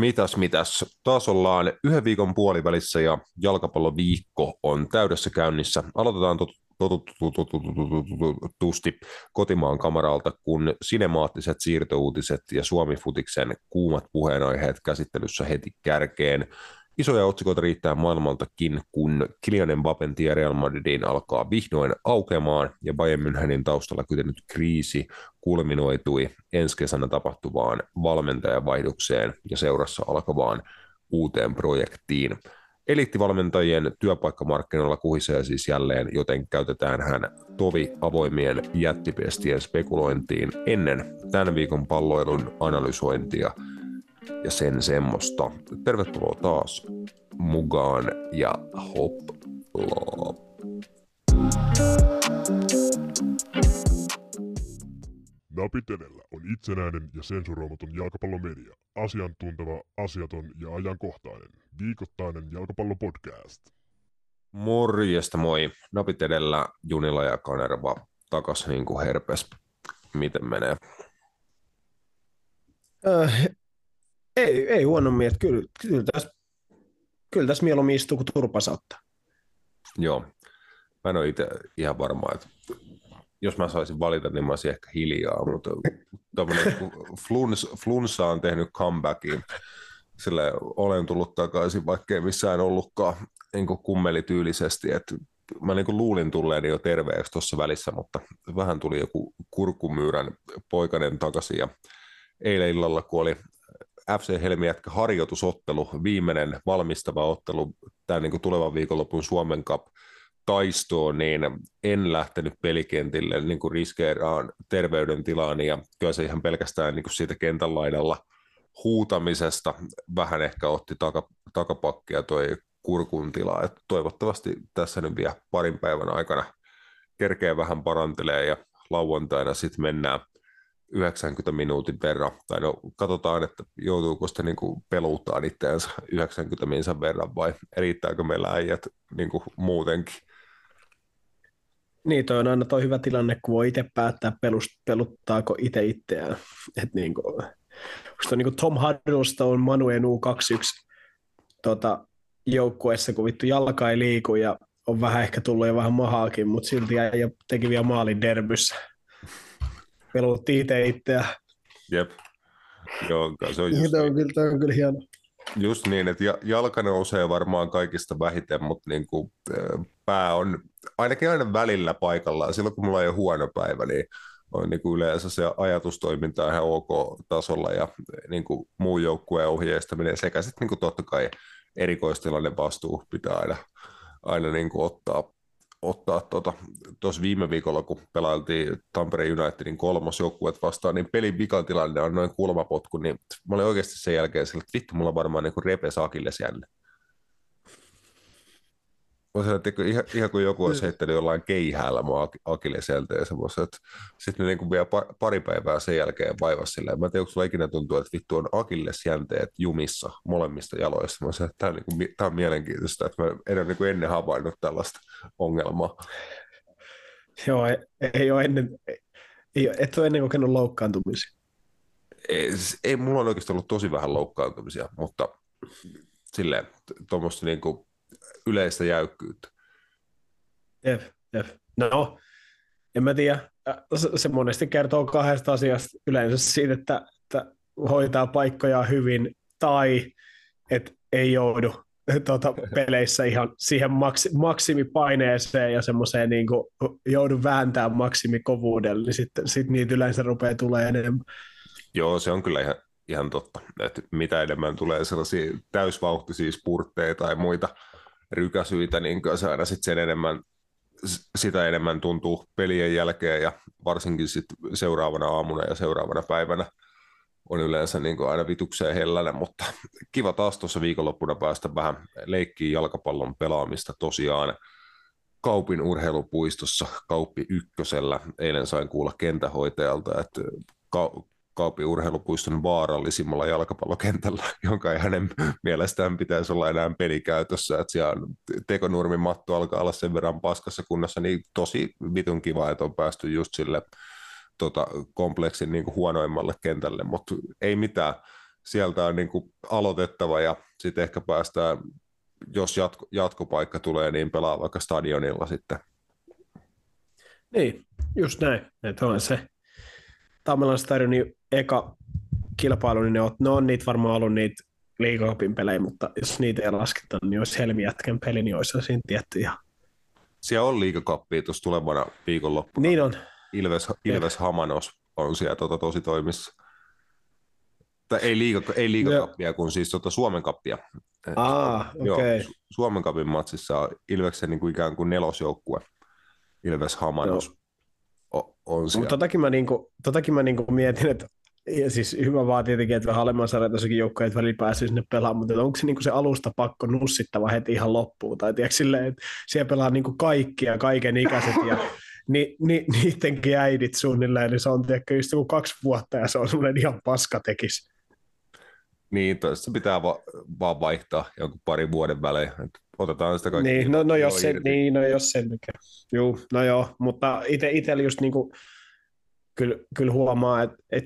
Mitäs, mitäs. Taas ollaan yhden viikon puolivälissä ja jalkapalloviikko on täydessä käynnissä. Aloitetaan totutusti kotimaan kamaralta, kun sinemaattiset siirtouutiset ja Suomi-futiksen kuumat puheenaiheet käsittelyssä heti kärkeen. Isoja otsikoita riittää maailmaltakin, kun Kylian Mbappen tie Real Madridin alkaa vihdoin aukemaan ja Bayern Münchenin taustalla kytenyt kriisi kulminoitui ensi kesänä tapahtuvaan valmentajavaihdokseen ja seurassa alkavaan uuteen projektiin. Eliittivalmentajien työpaikkamarkkinoilla kuhisee siis jälleen, joten käytetään hän tovi avoimien jättipestien spekulointiin ennen tämän viikon palloilun analysointia – ja sen semmoista. Tervetuloa taas mukaan ja hoppla. Napit edellä on itsenäinen ja sensuroimaton jalkapallomedia. Asiantunteva, asiaton ja ajankohtainen. Viikoittainen jalkapallopodcast. Morjesta moi. Napit edellä Junila ja Kanerva takas niin kuin herpes. Miten menee? Äh, ei, ei huono mies. Kyllä, kyllä, tässä, kyllä tässä mieluummin istuu kuin turpa saattaa. Joo. Mä en ole itse ihan varma, että jos mä saisin valita, niin mä olisin ehkä hiljaa, mutta fluns, flunssa on tehnyt comebackin. Sille olen tullut takaisin, vaikkei missään ollutkaan niin kummelityylisesti. Että mä niin luulin tulleeni jo terveeksi tuossa välissä, mutta vähän tuli joku kurkumyyrän poikainen takaisin. Ja eilen illalla, kun oli FC Helmiätkä harjoitusottelu, viimeinen valmistava ottelu tämän niin kuin tulevan viikonlopun Suomen Cup taistoon, niin en lähtenyt pelikentille niin kuin riskeeraan terveydentilaani ja kyllä se ihan pelkästään niin kuin siitä kentän laidalla huutamisesta vähän ehkä otti taka, takapakkia toi kurkun tila. Et toivottavasti tässä nyt vielä parin päivän aikana kerkeä vähän parantelee ja lauantaina sitten mennään 90 minuutin verran, tai no katsotaan, että joutuuko sitä niin kuin peluuttaan itseänsä 90 minuutin verran, vai riittääkö meillä äijät niin kuin muutenkin. Niin, toi on aina toi hyvä tilanne, kun voi itse päättää pelust, peluttaako itse itseään. Et niin kuin, on niin kuin Tom Huddlestone Manu U21 tota, joukkueessa, kun vittu jalka ei liiku ja on vähän ehkä tullut jo vähän mahaakin, mutta silti ei teki vielä maalin derbyssä pelutti itse itseä. Jep. Joo, se on just niin. on, kyllä, on kyllä hieno. Just niin, että jalka nousee varmaan kaikista vähiten, mutta niin kuin, pää on ainakin aina välillä paikallaan. Silloin kun mulla on jo huono päivä, niin on niin kuin yleensä se ajatustoiminta ihan ok tasolla ja niin kuin muu joukkueen ohjeistaminen sekä sitten niin kuin totta kai erikoistilanne vastuu pitää aina, aina niin kuin ottaa ottaa tuossa tota, viime viikolla, kun pelailtiin Tampereen Unitedin kolmos joukkueet vastaan, niin pelin vikatilanne on noin kulmapotku, niin mä olin oikeasti sen jälkeen sillä, että vittu, mulla varmaan niin repes akilles jänne. Mä ihan, ihan kuin joku olisi heittänyt jollain keihäällä mua akilleseltä ja semmoista, että sitten ne niin vielä pari päivää sen jälkeen vaivasi silleen. Mä en tiedä, onko sulla ikinä tuntuu, että vittu on akillesjänteet jumissa molemmista jaloista. Mä sanoin, että tämä on, niin on mielenkiintoista, että mä en ole niin ennen havainnut tällaista ongelmaa. Joo, ei, ei ole ennen, ei, et ole ennen kokenut loukkaantumisia. Ei, ei, mulla on oikeasti ollut tosi vähän loukkaantumisia, mutta silleen tuommoista niin kuin yleistä jäykkyyttä. Jep, jep. No, en mä tiedä. Se monesti kertoo kahdesta asiasta yleensä siitä, että, että hoitaa paikkoja hyvin tai että ei joudu tuota, peleissä ihan siihen maksi, maksimipaineeseen ja semmoiseen niin kuin, joudu vääntämään maksimikovuudelle, niin sitten sit niitä yleensä rupeaa tulee enemmän. Joo, se on kyllä ihan, ihan totta, että mitä enemmän tulee sellaisia täysvauhtisia spurtteja tai muita rykäsyitä, niin se aina sit sen enemmän, sitä enemmän tuntuu pelien jälkeen ja varsinkin sit seuraavana aamuna ja seuraavana päivänä on yleensä niin aina vitukseen hellänä, mutta kiva taas tuossa viikonloppuna päästä vähän leikkiin jalkapallon pelaamista tosiaan. Kaupin urheilupuistossa Kauppi ykkösellä. Eilen sain kuulla kentähoitajalta, että Kaupin urheilupuiston vaarallisimmalla jalkapallokentällä, jonka ei hänen mielestään pitäisi olla enää pelikäytössä. Että siellä on tekonurmin matto alkaa olla sen verran paskassa kunnossa, niin tosi vitun kiva, että on päästy just sille tota, kompleksin niin kuin huonoimmalle kentälle, mutta ei mitään. sieltä on niin kuin aloitettava ja sitten ehkä päästään, jos jatko, jatkopaikka tulee, niin pelaa vaikka stadionilla sitten. Niin, just näin. Että on se Tammelan stadionin eka kilpailu, niin ne on, ne on niitä varmaan ollut niitä liigakopin pelejä, mutta jos niitä ei lasketa, niin olisi Helmi jätkän peli, niin olisi siinä tietty ihan. Siellä on liigakappia tuossa tulevana viikonloppuna. Niin on. Ilves, Ilves Hamanos on siellä tota, tosi toimissa. Tai ei, liiga, ei liigakappia, kun siis tota Suomen kappia. Ah, okei. Okay. Suomen kapin matsissa on Ilveksen niin kuin ikään kuin nelosjoukkue. Ilves Hamanos on, on siellä. Mutta totakin mä, niinku, totakin mä niinku mietin, että ja siis hyvä vaan tietenkin, että vähän alemman sarjatasokin joukkoja välillä pääsee sinne pelaamaan, mutta onko se, niinku se alusta pakko nussittava heti ihan loppuun? Tai tiedätkö silleen, että siellä pelaa niinku kaikki ja kaiken ikäiset ja ni, ni, niidenkin äidit suunnilleen, niin se on tiedätkö, just joku kaksi vuotta ja se on semmoinen ihan paskatekis. Niin, se pitää va- vaan vaihtaa jonkun parin vuoden välein. Et otetaan sitä kaikki. Niin, no, no jos se, niin, no jos sen mikä. Juu, no joo, mutta itse itsellä just niinku, kyllä, kyllä huomaa, että et,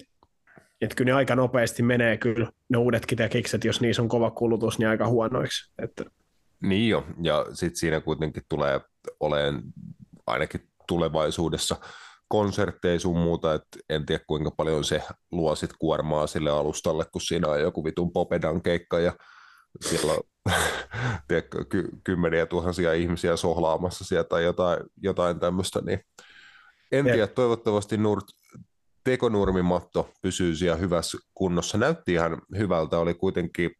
et kyllä ne aika nopeasti menee kyllä ne uudetkin tekikset, jos niissä on kova kulutus, niin aika huonoiksi. Että... Niin jo, ja sitten siinä kuitenkin tulee olemaan ainakin tulevaisuudessa konsertteja sun muuta, että en tiedä kuinka paljon se luo sit kuormaa sille alustalle, kun siinä on joku vitun popedan keikka ja siellä on tiedätkö, ky- kymmeniä tuhansia ihmisiä sohlaamassa sieltä tai jotain, jotain tämmöistä, niin en tiedä, toivottavasti Nurt, tekonurmimatto pysyy siellä hyvässä kunnossa. Näytti ihan hyvältä, oli kuitenkin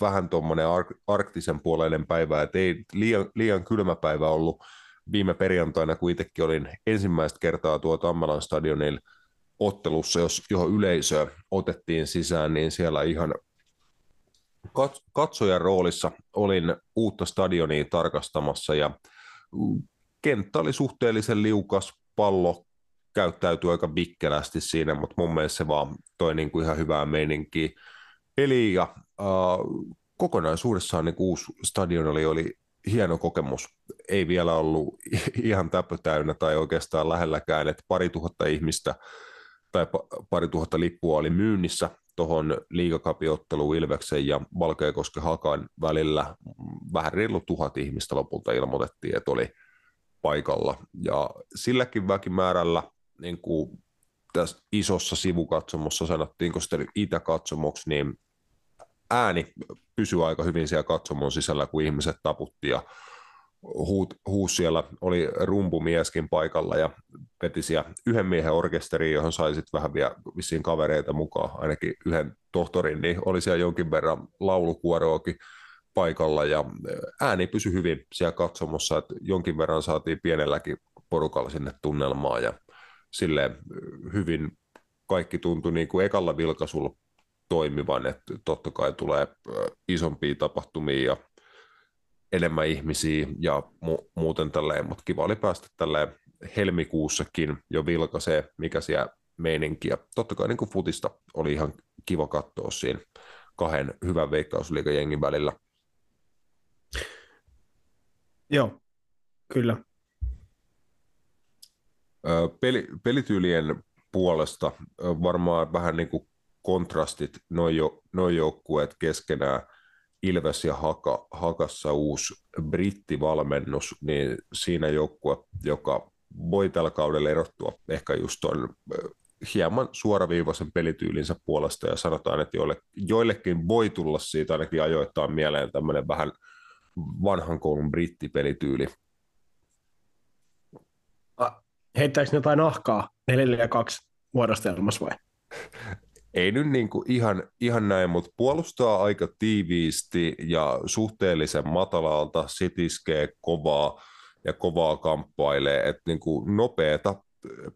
vähän tuommoinen ark- arktisen puoleinen päivä, että ei liian, liian kylmä päivä ollut. Viime perjantaina, kun itsekin olin ensimmäistä kertaa tuo Tammelan stadionilla ottelussa, jos, johon yleisö otettiin sisään, niin siellä ihan katsojan roolissa olin uutta stadionia tarkastamassa ja kenttä oli suhteellisen liukas, pallo käyttäytyi aika vikkelästi siinä, mutta mun mielestä se vaan toi niin kuin ihan hyvää meininkiä. Eli ja äh, kokonaisuudessaan niin uusi stadion oli, oli hieno kokemus. Ei vielä ollut ihan täpö täynnä tai oikeastaan lähelläkään, että pari tuhatta ihmistä tai pari tuhatta lippua oli myynnissä tuohon liigakapiotteluun Ilveksen ja Valkeakosken Hakan välillä. Vähän reilu tuhat ihmistä lopulta ilmoitettiin, että oli paikalla. Ja silläkin väkimäärällä niin kuin tässä isossa sivukatsomossa, sanottiinko sitten itäkatsomoksi, niin ääni pysyi aika hyvin siellä katsomon sisällä, kun ihmiset taputti ja huut, huus siellä oli rumpumieskin paikalla ja veti siellä yhden miehen orkesteriin, johon sai sitten vähän vielä vissiin kavereita mukaan, ainakin yhden tohtorin, niin oli siellä jonkin verran laulukuoroakin paikalla ja ääni pysyi hyvin siellä katsomossa, että jonkin verran saatiin pienelläkin porukalla sinne tunnelmaa ja sille hyvin kaikki tuntui niin kuin ekalla vilkaisulla toimivan, että totta kai tulee isompia tapahtumia ja enemmän ihmisiä ja mu- muuten tälleen, mutta kiva oli päästä tälleen helmikuussakin jo vilkaisee, mikä siellä meininki. Ja totta kai niin kuin futista oli ihan kiva katsoa siinä kahden hyvän veikkausliikajengin välillä. Joo, kyllä. Peli, pelityylien puolesta varmaan vähän niin kuin kontrastit noin jo, noi joukkueet keskenään, Ilves ja Haka, Hakassa uusi brittivalmennus, niin siinä joukkue, joka voi tällä kaudella erottua ehkä just tuon hieman suoraviivaisen pelityylinsä puolesta ja sanotaan, että joille, joillekin voi tulla siitä ainakin ajoittain mieleen tämmöinen vähän vanhan koulun brittipelityyli. Heittääkö ne jotain nahkaa 4 2 muodostelmassa vai? ei nyt niin kuin ihan, ihan näin, mutta puolustaa aika tiiviisti ja suhteellisen matalalta, sitiskee kovaa ja kovaa kamppailee, että niin kuin nopeata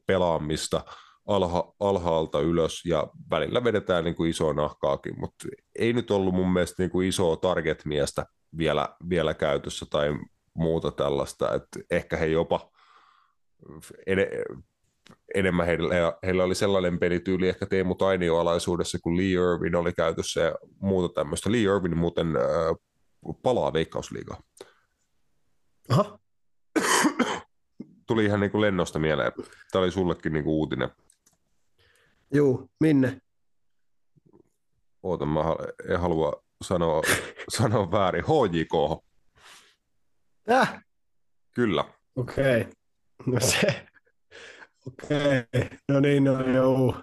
pelaamista alha, alhaalta ylös ja välillä vedetään niin kuin isoa nahkaakin, mutta ei nyt ollut mun mielestä niin kuin isoa target-miestä vielä, vielä käytössä tai muuta tällaista, että ehkä he jopa enemmän heillä, heillä oli sellainen pelityyli ehkä Teemu Tainio alaisuudessa, kun Lee Irvin oli käytössä ja muuta tämmöistä. Lee Irvin muuten äh, palaa veikkausliigaa. Aha. Tuli ihan niin kuin lennosta mieleen. Tämä oli sullekin niin kuin uutinen. Juu, minne? oota, mä en halua sanoa, sanoa väärin, HJK. Äh? Kyllä. Okei. Okay. No se. Okei. Okay. No niin, no joo.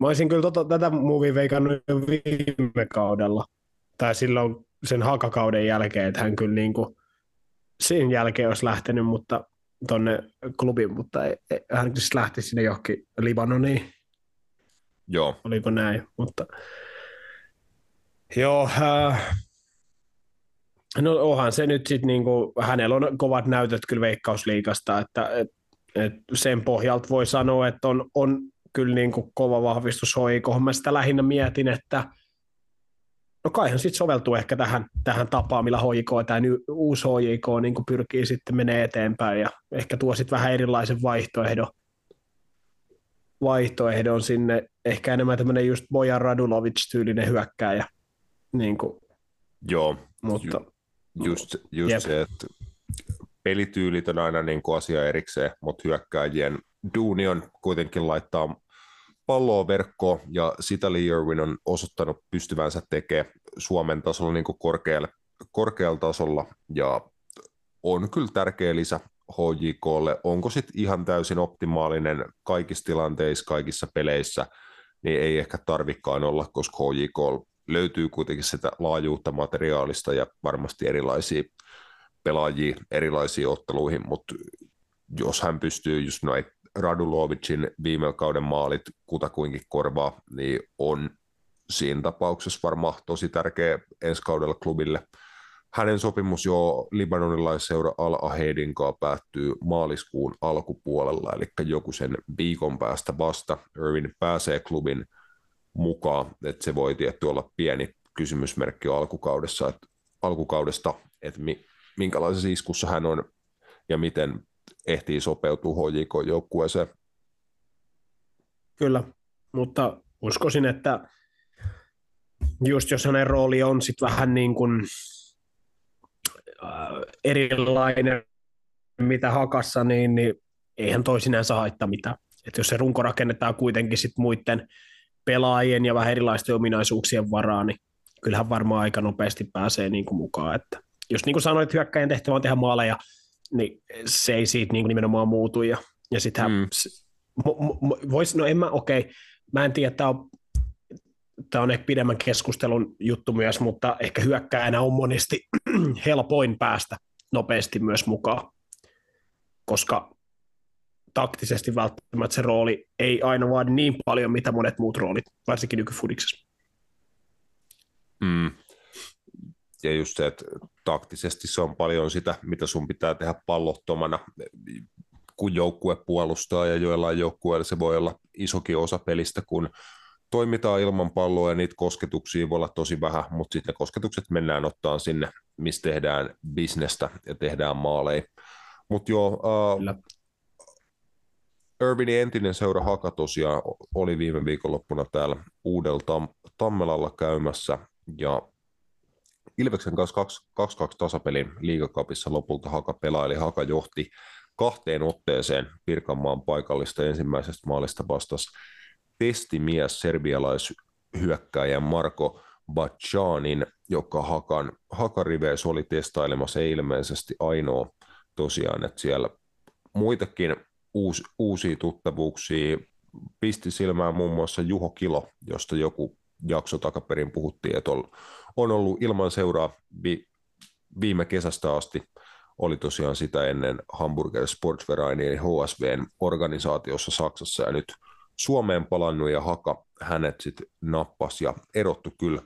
Mä olisin kyllä tota, tätä movie veikannut jo viime kaudella. Tai silloin sen hakakauden jälkeen, että hän kyllä niin kuin, sen jälkeen olisi lähtenyt mutta tonne klubiin, mutta ei, ei, hän siis lähti sinne johonkin Libanoniin. Joo. Oliko näin, mutta joo, äh, no onhan se nyt sitten niinku, hänellä on kovat näytöt kyllä veikkausliikasta, että et, et sen pohjalta voi sanoa, että on, on kyllä niinku kova vahvistus hoiko. Mä sitä lähinnä mietin, että no kaihan sitten soveltuu ehkä tähän, tähän tapaan, millä HJK, tämä uusi HJK niin pyrkii sitten menee eteenpäin ja ehkä tuo sitten vähän erilaisen vaihtoehdon, vaihtoehdon sinne, ehkä enemmän tämmöinen just Bojan Radulovic-tyylinen hyökkääjä. Niin kuin, Joo, mutta, ju, just, just se, että pelityylit on aina niin kuin asia erikseen, mutta hyökkääjien duuni on kuitenkin laittaa palloa verkkoon, ja sitä Lee Irwin on osoittanut pystyvänsä tekemään Suomen tasolla niin kuin korkealla, korkealla tasolla, ja on kyllä tärkeä lisä HJKlle. Onko sitten ihan täysin optimaalinen kaikissa tilanteissa, kaikissa peleissä, niin ei ehkä tarvikaan olla, koska HJK löytyy kuitenkin sitä laajuutta materiaalista ja varmasti erilaisia pelaajia erilaisiin otteluihin, mutta jos hän pystyy just noin Radulovicin viime kauden maalit kutakuinkin korvaa, niin on siinä tapauksessa varmaan tosi tärkeä ensi kaudella klubille. Hänen sopimus jo libanonilaisseura Al kanssa päättyy maaliskuun alkupuolella, eli joku sen viikon päästä vasta Irvin pääsee klubin mukaan, että se voi tietty olla pieni kysymysmerkki alkukaudessa, että, alkukaudesta, että minkälaisessa iskussa hän on ja miten ehtii sopeutua HJK-joukkueeseen. Kyllä, mutta uskoisin, että just jos hänen rooli on sitten vähän niin kuin äh, erilainen mitä hakassa, niin, niin eihän toi sinänsä haittaa mitään. Et jos se runko rakennetaan kuitenkin sit muiden pelaajien ja vähän erilaisten ominaisuuksien varaan, niin kyllähän varmaan aika nopeasti pääsee niin kuin mukaan. Että jos niin kuin sanoit, hyökkäjän tehtävä on tehdä maaleja, niin se ei siitä niin kuin nimenomaan muutu. Ja, ja sittenhän mm. voisi, no en mä, okei, okay, mä en tiedä, tämä on, tämä on ehkä pidemmän keskustelun juttu myös, mutta ehkä hyökkäjänä on monesti helpoin päästä nopeasti myös mukaan, koska taktisesti välttämättä se rooli ei aina vaadi niin paljon, mitä monet muut roolit, varsinkin nykyfudiksessa. Mm. Ja just se, että taktisesti se on paljon sitä, mitä sun pitää tehdä pallottomana, kun joukkue puolustaa, ja joillain joukkueilla se voi olla isokin osa pelistä, kun toimitaan ilman palloa ja niitä kosketuksia voi olla tosi vähän, mutta sitten ne kosketukset mennään ottaa sinne, missä tehdään bisnestä ja tehdään maaleja. Mutta joo, uh, Irvinin entinen seura Haka tosiaan oli viime viikonloppuna täällä uudella Tam- Tammelalla käymässä ja Ilveksen kanssa 2-2 tasapelin liigakapissa lopulta Haka pelaili. Haka johti kahteen otteeseen Pirkanmaan paikallista ensimmäisestä maalista vastas testimies serbialaishyökkäjä Marko Bacanin, joka Hakan, Hakariveissä oli testailemassa ilmeisesti ainoa tosiaan, että siellä muitakin uusi, uusia tuttavuuksia. Pisti silmään muun muassa Juho Kilo, josta joku jakso takaperin puhuttiin, että on ollut ilman seuraa vi, viime kesästä asti. Oli tosiaan sitä ennen Hamburger Sportsverein eli HSVn organisaatiossa Saksassa ja nyt Suomeen palannut ja Haka hänet sitten nappas ja erottu kyllä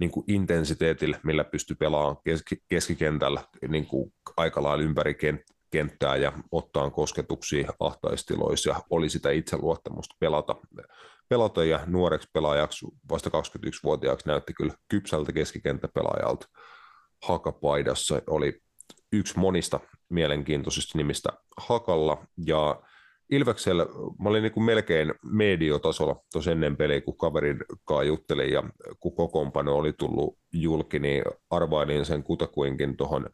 niin kuin intensiteetillä, millä pystyi pelaamaan keski, keskikentällä niin kuin aika lailla ympäri kenttää ja ottaa kosketuksia ahtaistiloissa ja oli sitä itseluottamusta pelata, pelata ja nuoreksi pelaajaksi vasta 21-vuotiaaksi näytti kyllä kypsältä keskikenttäpelaajalta. Hakapaidassa oli yksi monista mielenkiintoisista nimistä Hakalla. Ja Ilveksellä mä olin niin kuin melkein mediotasolla tuossa ennen peliä, kun kaverin kanssa juttelin ja kun kokoonpano oli tullut julki, niin arvailin sen kutakuinkin tuohon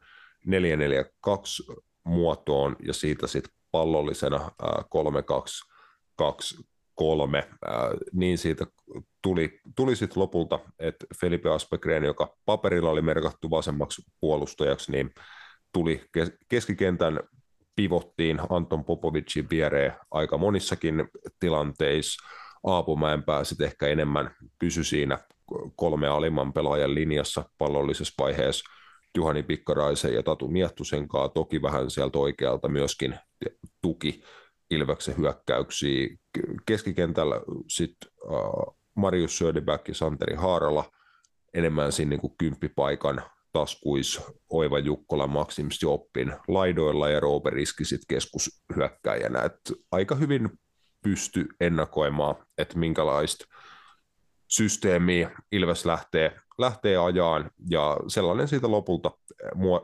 442 muotoon ja siitä sitten pallollisena 3-2-2-3, niin siitä tuli, tuli sitten lopulta, että Felipe Aspegren, joka paperilla oli merkattu vasemmaksi puolustajaksi, niin tuli keskikentän pivottiin Anton Popovicin viereen aika monissakin tilanteissa. Aapomäen pääsit ehkä enemmän pysy siinä kolme alimman pelaajan linjassa pallollisessa vaiheessa Juhani Pikkaraisen ja Tatu Miettusen kanssa, toki vähän sieltä oikealta myöskin tuki Ilveksen hyökkäyksiä. Keskikentällä sitten uh, Marius Söderberg ja Santeri Haarala enemmän siinä niin kuin kymppipaikan taskuis Oiva Jukkola, Maxim Joppin laidoilla ja Roope Riski sit keskushyökkäjänä. Et aika hyvin pysty ennakoimaan, että minkälaista systeemiä Ilves lähtee, lähtee ajaan, ja sellainen siitä lopulta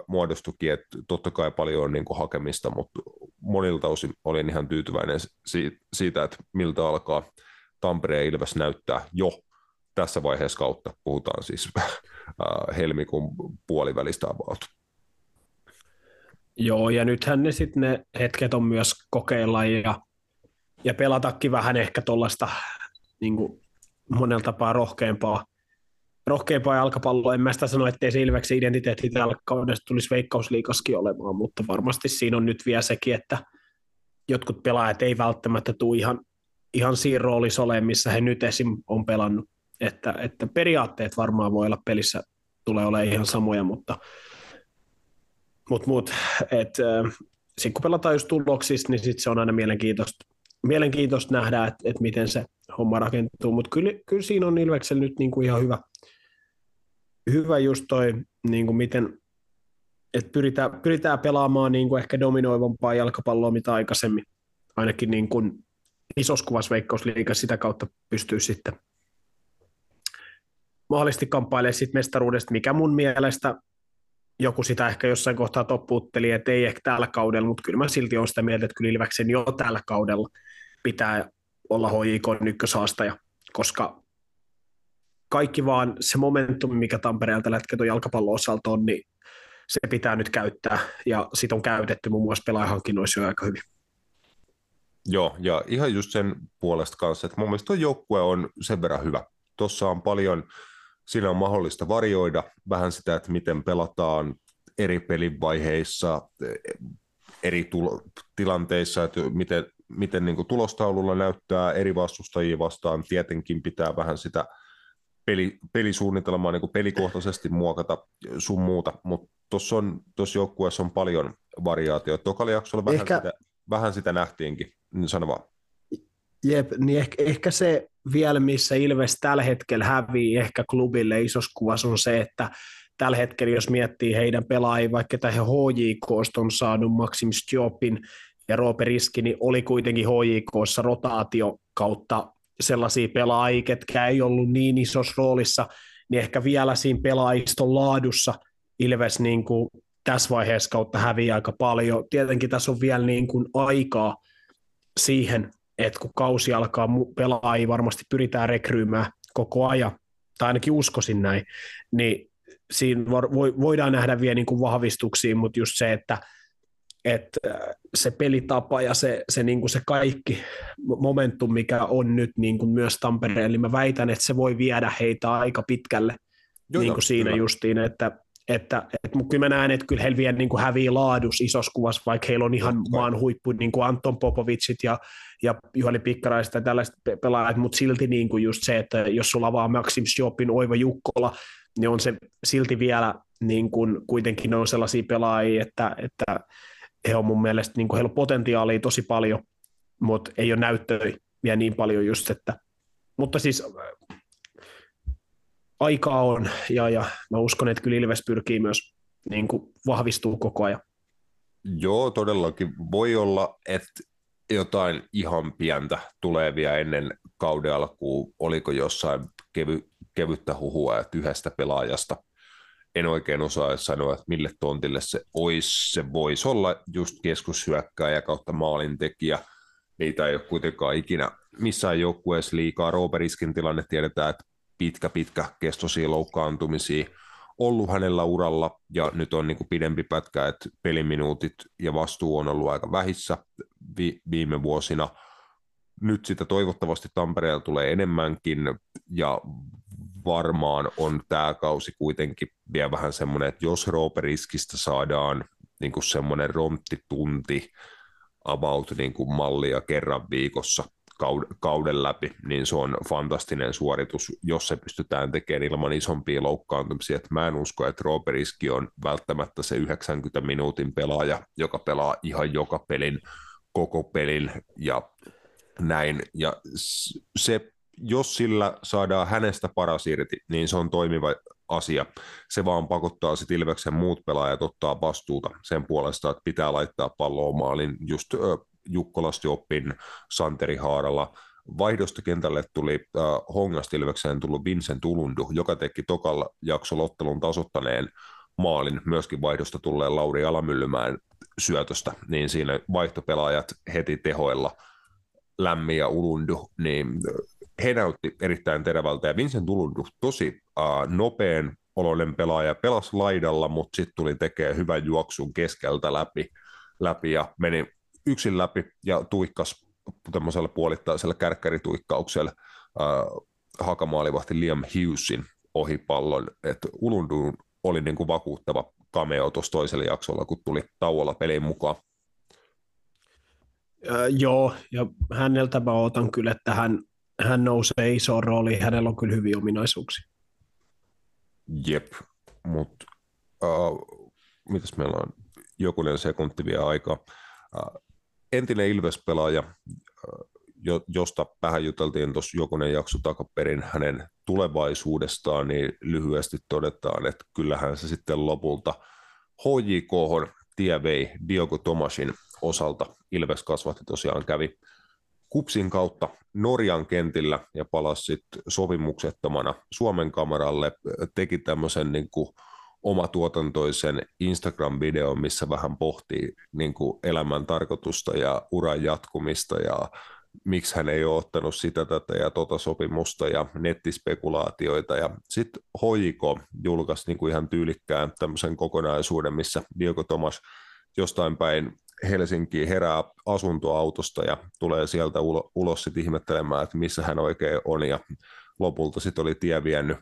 muodostukin, että totta kai paljon on niin hakemista, mutta monilta osin olin ihan tyytyväinen siitä, että miltä alkaa Tampereen Ilves näyttää jo tässä vaiheessa kautta, puhutaan siis helmikuun puolivälistä about. Joo, ja nythän ne sitten ne hetket on myös kokeilla ja, ja pelatakin vähän ehkä tuollaista niin monella tapaa rohkeampaa, rohkeampaa jalkapalloa. En mä sitä sano, ettei se Ilveksen identiteetti tällä kaudessa tulisi veikkausliikaskin olemaan, mutta varmasti siinä on nyt vielä sekin, että jotkut pelaajat ei välttämättä tule ihan, ihan siinä roolissa olemaan, missä he nyt esim. on pelannut. Että, että periaatteet varmaan voi olla pelissä, tulee olemaan ihan samoja, mutta mut, mut, et, sitten kun pelataan just tuloksista, niin sit se on aina mielenkiintoista, mielenkiintoista nähdä, että et miten se homma rakentuu, mutta kyllä, kyllä siinä on Ilveksellä nyt niinku ihan hyvä, hyvä just toi, niinku miten, että pyritään, pyritään pelaamaan niinku ehkä dominoivampaa jalkapalloa mitä aikaisemmin, ainakin niin kuin isossa veikkausliiga sitä kautta pystyy sitten mahdollisesti kamppailee siitä mestaruudesta, mikä mun mielestä joku sitä ehkä jossain kohtaa toppuutteli, että ei ehkä tällä kaudella, mutta kyllä mä silti olen sitä mieltä, että kyllä Ilveksen jo tällä kaudella pitää olla HJK ykköshaastaja, koska kaikki vaan se momentum, mikä Tampereelta tällä hetkellä jalkapallon osalta on, niin se pitää nyt käyttää, ja sitä on käytetty muun muassa pelaajahankinnoissa jo aika hyvin. Joo, ja ihan just sen puolesta kanssa, että mun mielestä tuo joukkue on sen verran hyvä. Tuossa on paljon siinä on mahdollista varjoida vähän sitä, että miten pelataan eri pelivaiheissa, eri tulo- tilanteissa, että miten, miten niin kuin tulostaululla näyttää eri vastustajia vastaan. Tietenkin pitää vähän sitä peli, pelisuunnitelmaa niin kuin pelikohtaisesti muokata sun muuta, mutta tuossa joukkueessa on paljon variaatioita. Tokalla jaksolla vähän, Ehkä... sitä, vähän sitä nähtiinkin, niin sano vaan. Jep, niin ehkä, ehkä se vielä, missä Ilves tällä hetkellä hävii ehkä klubille isossa kuvassa on se, että tällä hetkellä, jos miettii heidän pelaajia, vaikka he HJK on saanut Maxim Stjopin ja Roope Riski, niin oli kuitenkin HJKssa rotaatio kautta sellaisia pelaajia, ketkä ei ollut niin isossa roolissa, niin ehkä vielä siinä pelaajiston laadussa Ilves niin kuin tässä vaiheessa kautta häviää aika paljon. Tietenkin tässä on vielä niin kuin aikaa siihen, että kun kausi alkaa, pelaajia varmasti pyritään rekryymään koko ajan, tai ainakin uskoisin näin, niin siinä voidaan nähdä vielä niin kuin vahvistuksia, mutta just se, että, että se pelitapa ja se, se, niin kuin se kaikki momentum, mikä on nyt niin kuin myös Tampereella, niin mä väitän, että se voi viedä heitä aika pitkälle Joo, niin kuin siinä kyllä. justiin, että että, että kyllä mä näen, että kyllä heillä vielä niin kuin hävii laadus isossa kuvassa, vaikka heillä on ihan okay. maan huippu, niin kuin Anton Popovicit ja, ja Juhani Pikkaraiset ja tällaiset pelaajat, mutta silti niin kuin just se, että jos sulla vaan Maxim Jopin, Oiva Jukkola, niin on se silti vielä niin kuin, kuitenkin on sellaisia pelaajia, että, että he on mun mielestä, niin kuin heillä on potentiaalia tosi paljon, mutta ei ole näyttöä vielä niin paljon just, että mutta siis aikaa on, ja, ja mä uskon, että kyllä Ilves pyrkii myös niin kuin vahvistuu koko ajan. Joo, todellakin. Voi olla, että jotain ihan pientä tulee vielä ennen kauden alkuun. Oliko jossain kevy, kevyttä huhua, että yhdestä pelaajasta en oikein osaa sanoa, että mille tontille se olisi. Se voisi olla just keskushyökkääjä kautta maalintekijä. Niitä ei ole kuitenkaan ikinä missään joukkueessa liikaa. Rooperiskin tilanne tiedetään, että pitkä, pitkä kestoisia loukkaantumisia ollut hänellä uralla, ja nyt on niin kuin pidempi pätkä, että peliminuutit ja vastuu on ollut aika vähissä vi- viime vuosina. nyt sitä toivottavasti Tampereella tulee enemmänkin, ja varmaan on tämä kausi kuitenkin vielä vähän semmoinen, että jos Rooperiskistä saadaan niin kuin semmoinen ronttitunti about niin kuin mallia kerran viikossa kauden läpi, niin se on fantastinen suoritus, jos se pystytään tekemään ilman isompia loukkaantumisia. Et mä en usko, että Rooperiski on välttämättä se 90 minuutin pelaaja, joka pelaa ihan joka pelin, koko pelin ja näin. Ja se jos sillä saadaan hänestä paras irti, niin se on toimiva asia. Se vaan pakottaa sitten Ilveksen muut pelaajat ottaa vastuuta sen puolesta, että pitää laittaa palloa maalin. Just äh, Jukkolasti oppin Santeri Haaralla. Vaihdosta kentälle tuli äh, Hongasta Ilvekseen tullut Vincent Ulundu, joka teki tokalla jaksolla ottelun tasottaneen maalin myöskin vaihdosta tulleen Lauri Alamyllymään syötöstä, niin siinä vaihtopelaajat heti tehoilla Lämmi ja Ulundu, niin he näytti erittäin terävältä ja Vincent Ulundu tosi uh, nopean oloinen pelaaja, pelasi laidalla, mutta sitten tuli tekemään hyvän juoksun keskeltä läpi, läpi ja meni yksin läpi ja tuikkas tämmöisellä puolittaisella kärkkärituikkauksella uh, hakamaalivahti Liam Hughesin ohi pallon, että Ulundu oli niin kuin vakuuttava cameo tuossa toisella jaksolla, kun tuli tauolla peliin mukaan. Äh, joo, ja häneltä mä otan kyllä, että hän hän nousee isoon rooliin, hänellä on kyllä hyviä ominaisuuksia. Jep, mutta uh, mitäs meillä on jokunen sekunti vielä aika. Uh, entinen Ilves-pelaaja, uh, jo, josta vähän juteltiin tuossa jokunen jakso takaperin hänen tulevaisuudestaan, niin lyhyesti todetaan, että kyllähän se sitten lopulta HJK tie vei Diogo Tomasin osalta. Ilves kasvatti tosiaan kävi Kupsin kautta Norjan kentillä ja palasi sitten sopimuksettomana Suomen kameralle, teki tämmöisen niin omatuotantoisen Instagram-videon, missä vähän pohtii niin kuin elämän tarkoitusta ja uran jatkumista ja miksi hän ei ole ottanut sitä, tätä ja tota sopimusta ja nettispekulaatioita. Ja sitten Hoiko julkaisi niin kuin ihan tyylikkään tämmöisen kokonaisuuden, missä Diego Tomas jostain päin Helsinkiin herää asuntoautosta ja tulee sieltä ulo, ulos sitten ihmettelemään, että missä hän oikein on ja lopulta sitten oli tie vienyt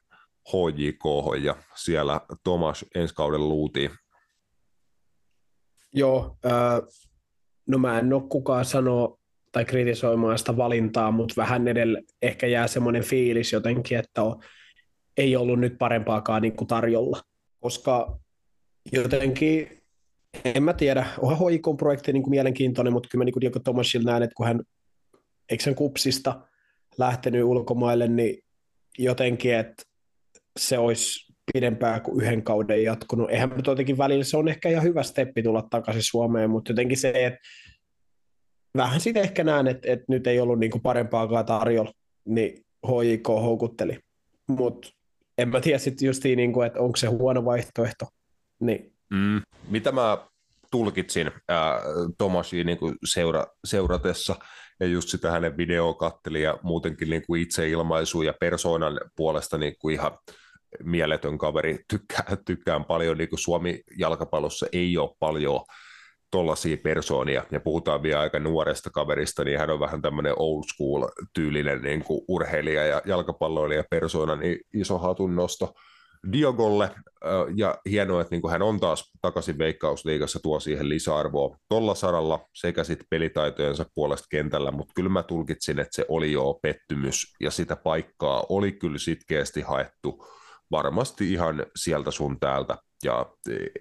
HJK ja siellä Tomas ensi kauden luutiin. Joo, äh, no mä en ole kukaan sanoa tai kritisoimaan sitä valintaa, mutta vähän edellä ehkä jää semmoinen fiilis jotenkin, että on, ei ollut nyt parempaakaan niin kuin tarjolla, koska jotenkin en mä tiedä, onhan hoikon projekti niin kuin mielenkiintoinen, mutta kyllä mä niin kuin Tomasilla näen, että kun hän, eikö sen kupsista lähtenyt ulkomaille, niin jotenkin, että se olisi pidempään kuin yhden kauden jatkunut. Eihän mä jotenkin välillä, se on ehkä ihan hyvä steppi tulla takaisin Suomeen, mutta jotenkin se, että vähän sitten ehkä näen, että, että nyt ei ollut kuin parempaakaan tarjolla, niin HJK houkutteli. Mutta en mä tiedä sitten justiin, niin kuin, että onko se huono vaihtoehto. Niin Mm, mitä mä tulkitsin ää, Tomasia niin kuin seura, seuratessa, ja just sitä hänen videoa katteli ja muutenkin niin kuin itseilmaisu ja persoonan puolesta niin kuin ihan mieletön kaveri. Tykkään, tykkään paljon, niin kuin Suomi-jalkapallossa ei ole paljon tuollaisia persoonia, ja puhutaan vielä aika nuoresta kaverista, niin hän on vähän tämmöinen old school tyylinen niin kuin urheilija ja jalkapalloilija persoona, niin iso hatunnosto. nosto Diogolle, ja hienoa, että niin hän on taas takaisin Veikkausliigassa, tuo siihen lisäarvoa tuolla saralla sekä sitten pelitaitojensa puolesta kentällä, mutta kyllä mä tulkitsin, että se oli jo pettymys, ja sitä paikkaa oli kyllä sitkeästi haettu varmasti ihan sieltä sun täältä, ja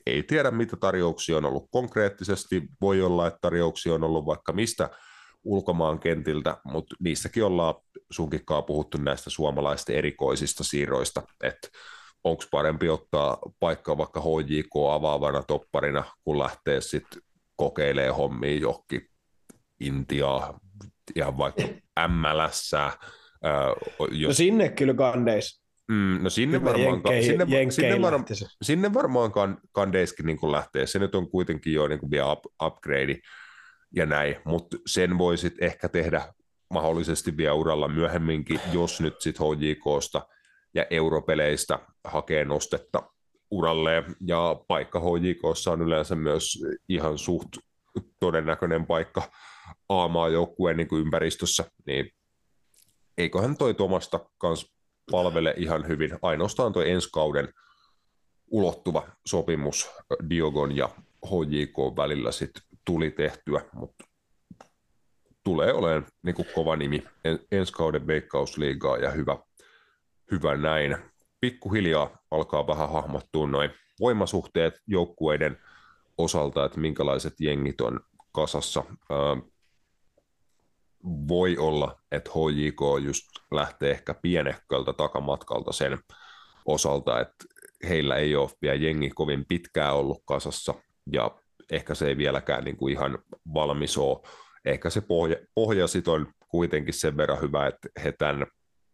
ei tiedä mitä tarjouksia on ollut konkreettisesti, voi olla, että tarjouksia on ollut vaikka mistä ulkomaan kentiltä, mutta niissäkin ollaan sunkikkaa puhuttu näistä suomalaisten erikoisista siirroista, että onko parempi ottaa paikka vaikka HJK avaavana topparina, kun lähtee sitten kokeilee hommia johonkin Intiaa, ihan vaikka MLS. Äh, jos... No sinne kyllä kandeis. Mm, no sinne varmaan, sinne, sinne, varmaan, sinne varmaan kan, kandeiskin niin lähtee. Se nyt on kuitenkin jo niin kuin vielä up, upgrade ja näin, mutta sen voisit ehkä tehdä mahdollisesti vielä uralla myöhemminkin, jos nyt sitten HJKsta – ja europeleistä hakee nostetta uralle ja paikka HJKssa on yleensä myös ihan suht todennäköinen paikka aamaa joukkueen niin ympäristössä, niin eiköhän toi Tuomasta kans palvele ihan hyvin. Ainoastaan toi ensi kauden ulottuva sopimus Diogon ja HJK välillä sit tuli tehtyä, mutta tulee olemaan niin kova nimi en, ensi kauden veikkausliigaa ja hyvä, hyvä näin. Pikkuhiljaa alkaa vähän hahmottua noin voimasuhteet joukkueiden osalta, että minkälaiset jengit on kasassa. Ää, voi olla, että HJK just lähtee ehkä pienehköltä takamatkalta sen osalta, että heillä ei ole vielä jengi kovin pitkään ollut kasassa, ja ehkä se ei vieläkään niin kuin ihan valmis ole. Ehkä se pohja, pohja sit on kuitenkin sen verran hyvä, että he tämän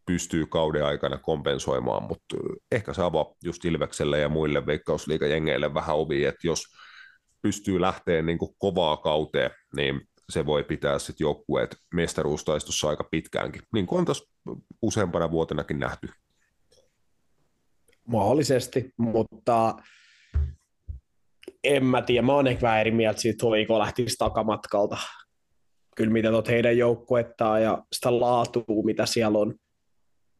pystyy kauden aikana kompensoimaan, mutta ehkä se avaa just Ilvekselle ja muille veikkausliikajengeille vähän ovi, että jos pystyy lähteä niin kuin kovaa kauteen, niin se voi pitää sitten joukkueet mestaruustaistossa aika pitkäänkin, niin kuin on tässä useampana vuotenakin nähty. Mahdollisesti, mutta en mä tiedä, mä oon ehkä vähän eri mieltä siitä, Hoiko lähtisi takamatkalta. Kyllä mitä tuot heidän joukkuettaan ja sitä laatua, mitä siellä on,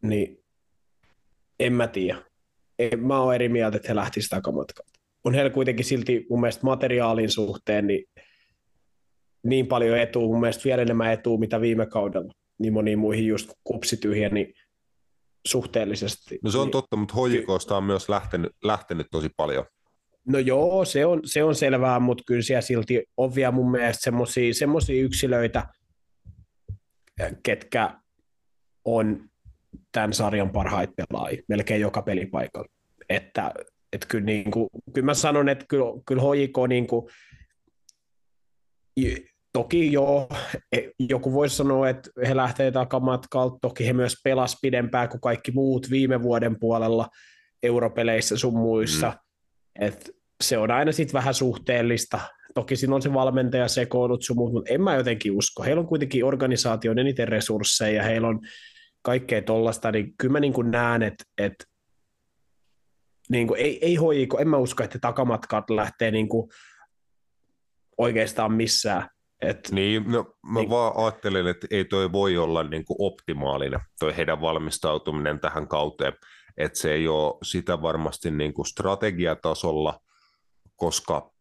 niin en mä tiedä. En, mä oon eri mieltä, että he lähtisivät takamatkalta. On heillä kuitenkin silti mun mielestä materiaalin suhteen niin, niin paljon etua, mun mielestä vielä enemmän etua, mitä viime kaudella. Niin moniin muihin just kupsityhiä, niin suhteellisesti. No se on niin, totta, mutta hoikoista on myös lähtenyt, lähtenyt tosi paljon. No joo, se on, se on selvää, mutta kyllä siellä silti on vielä mun mielestä semmoisia yksilöitä, ketkä on tämän sarjan parhaita pelaajia melkein joka pelipaikalla. Että, että kyllä, niin kuin, kyllä mä sanon, että kyllä, kyllä HJK niin kuin, toki joo, e, joku voisi sanoa, että he lähtee takamatkalta, toki he myös pelas pidempään kuin kaikki muut viime vuoden puolella europeleissä sun muissa, mm. että se on aina sitten vähän suhteellista. Toki siinä on se valmentaja sekoonut sun muut, mutta en mä jotenkin usko. Heillä on kuitenkin organisaation eniten resursseja, heillä on kaikkea tollasta, niin kyllä mä niin kuin näen, että, että niin kuin, ei, ei hoiko, en mä usko, että takamatkat lähtee niin kuin oikeastaan missään. Et, niin, no, mä niin, vaan ajattelen, että ei toi voi olla niin kuin optimaalinen, toi heidän valmistautuminen tähän kauteen, että se ei ole sitä varmasti niin kuin strategiatasolla, koska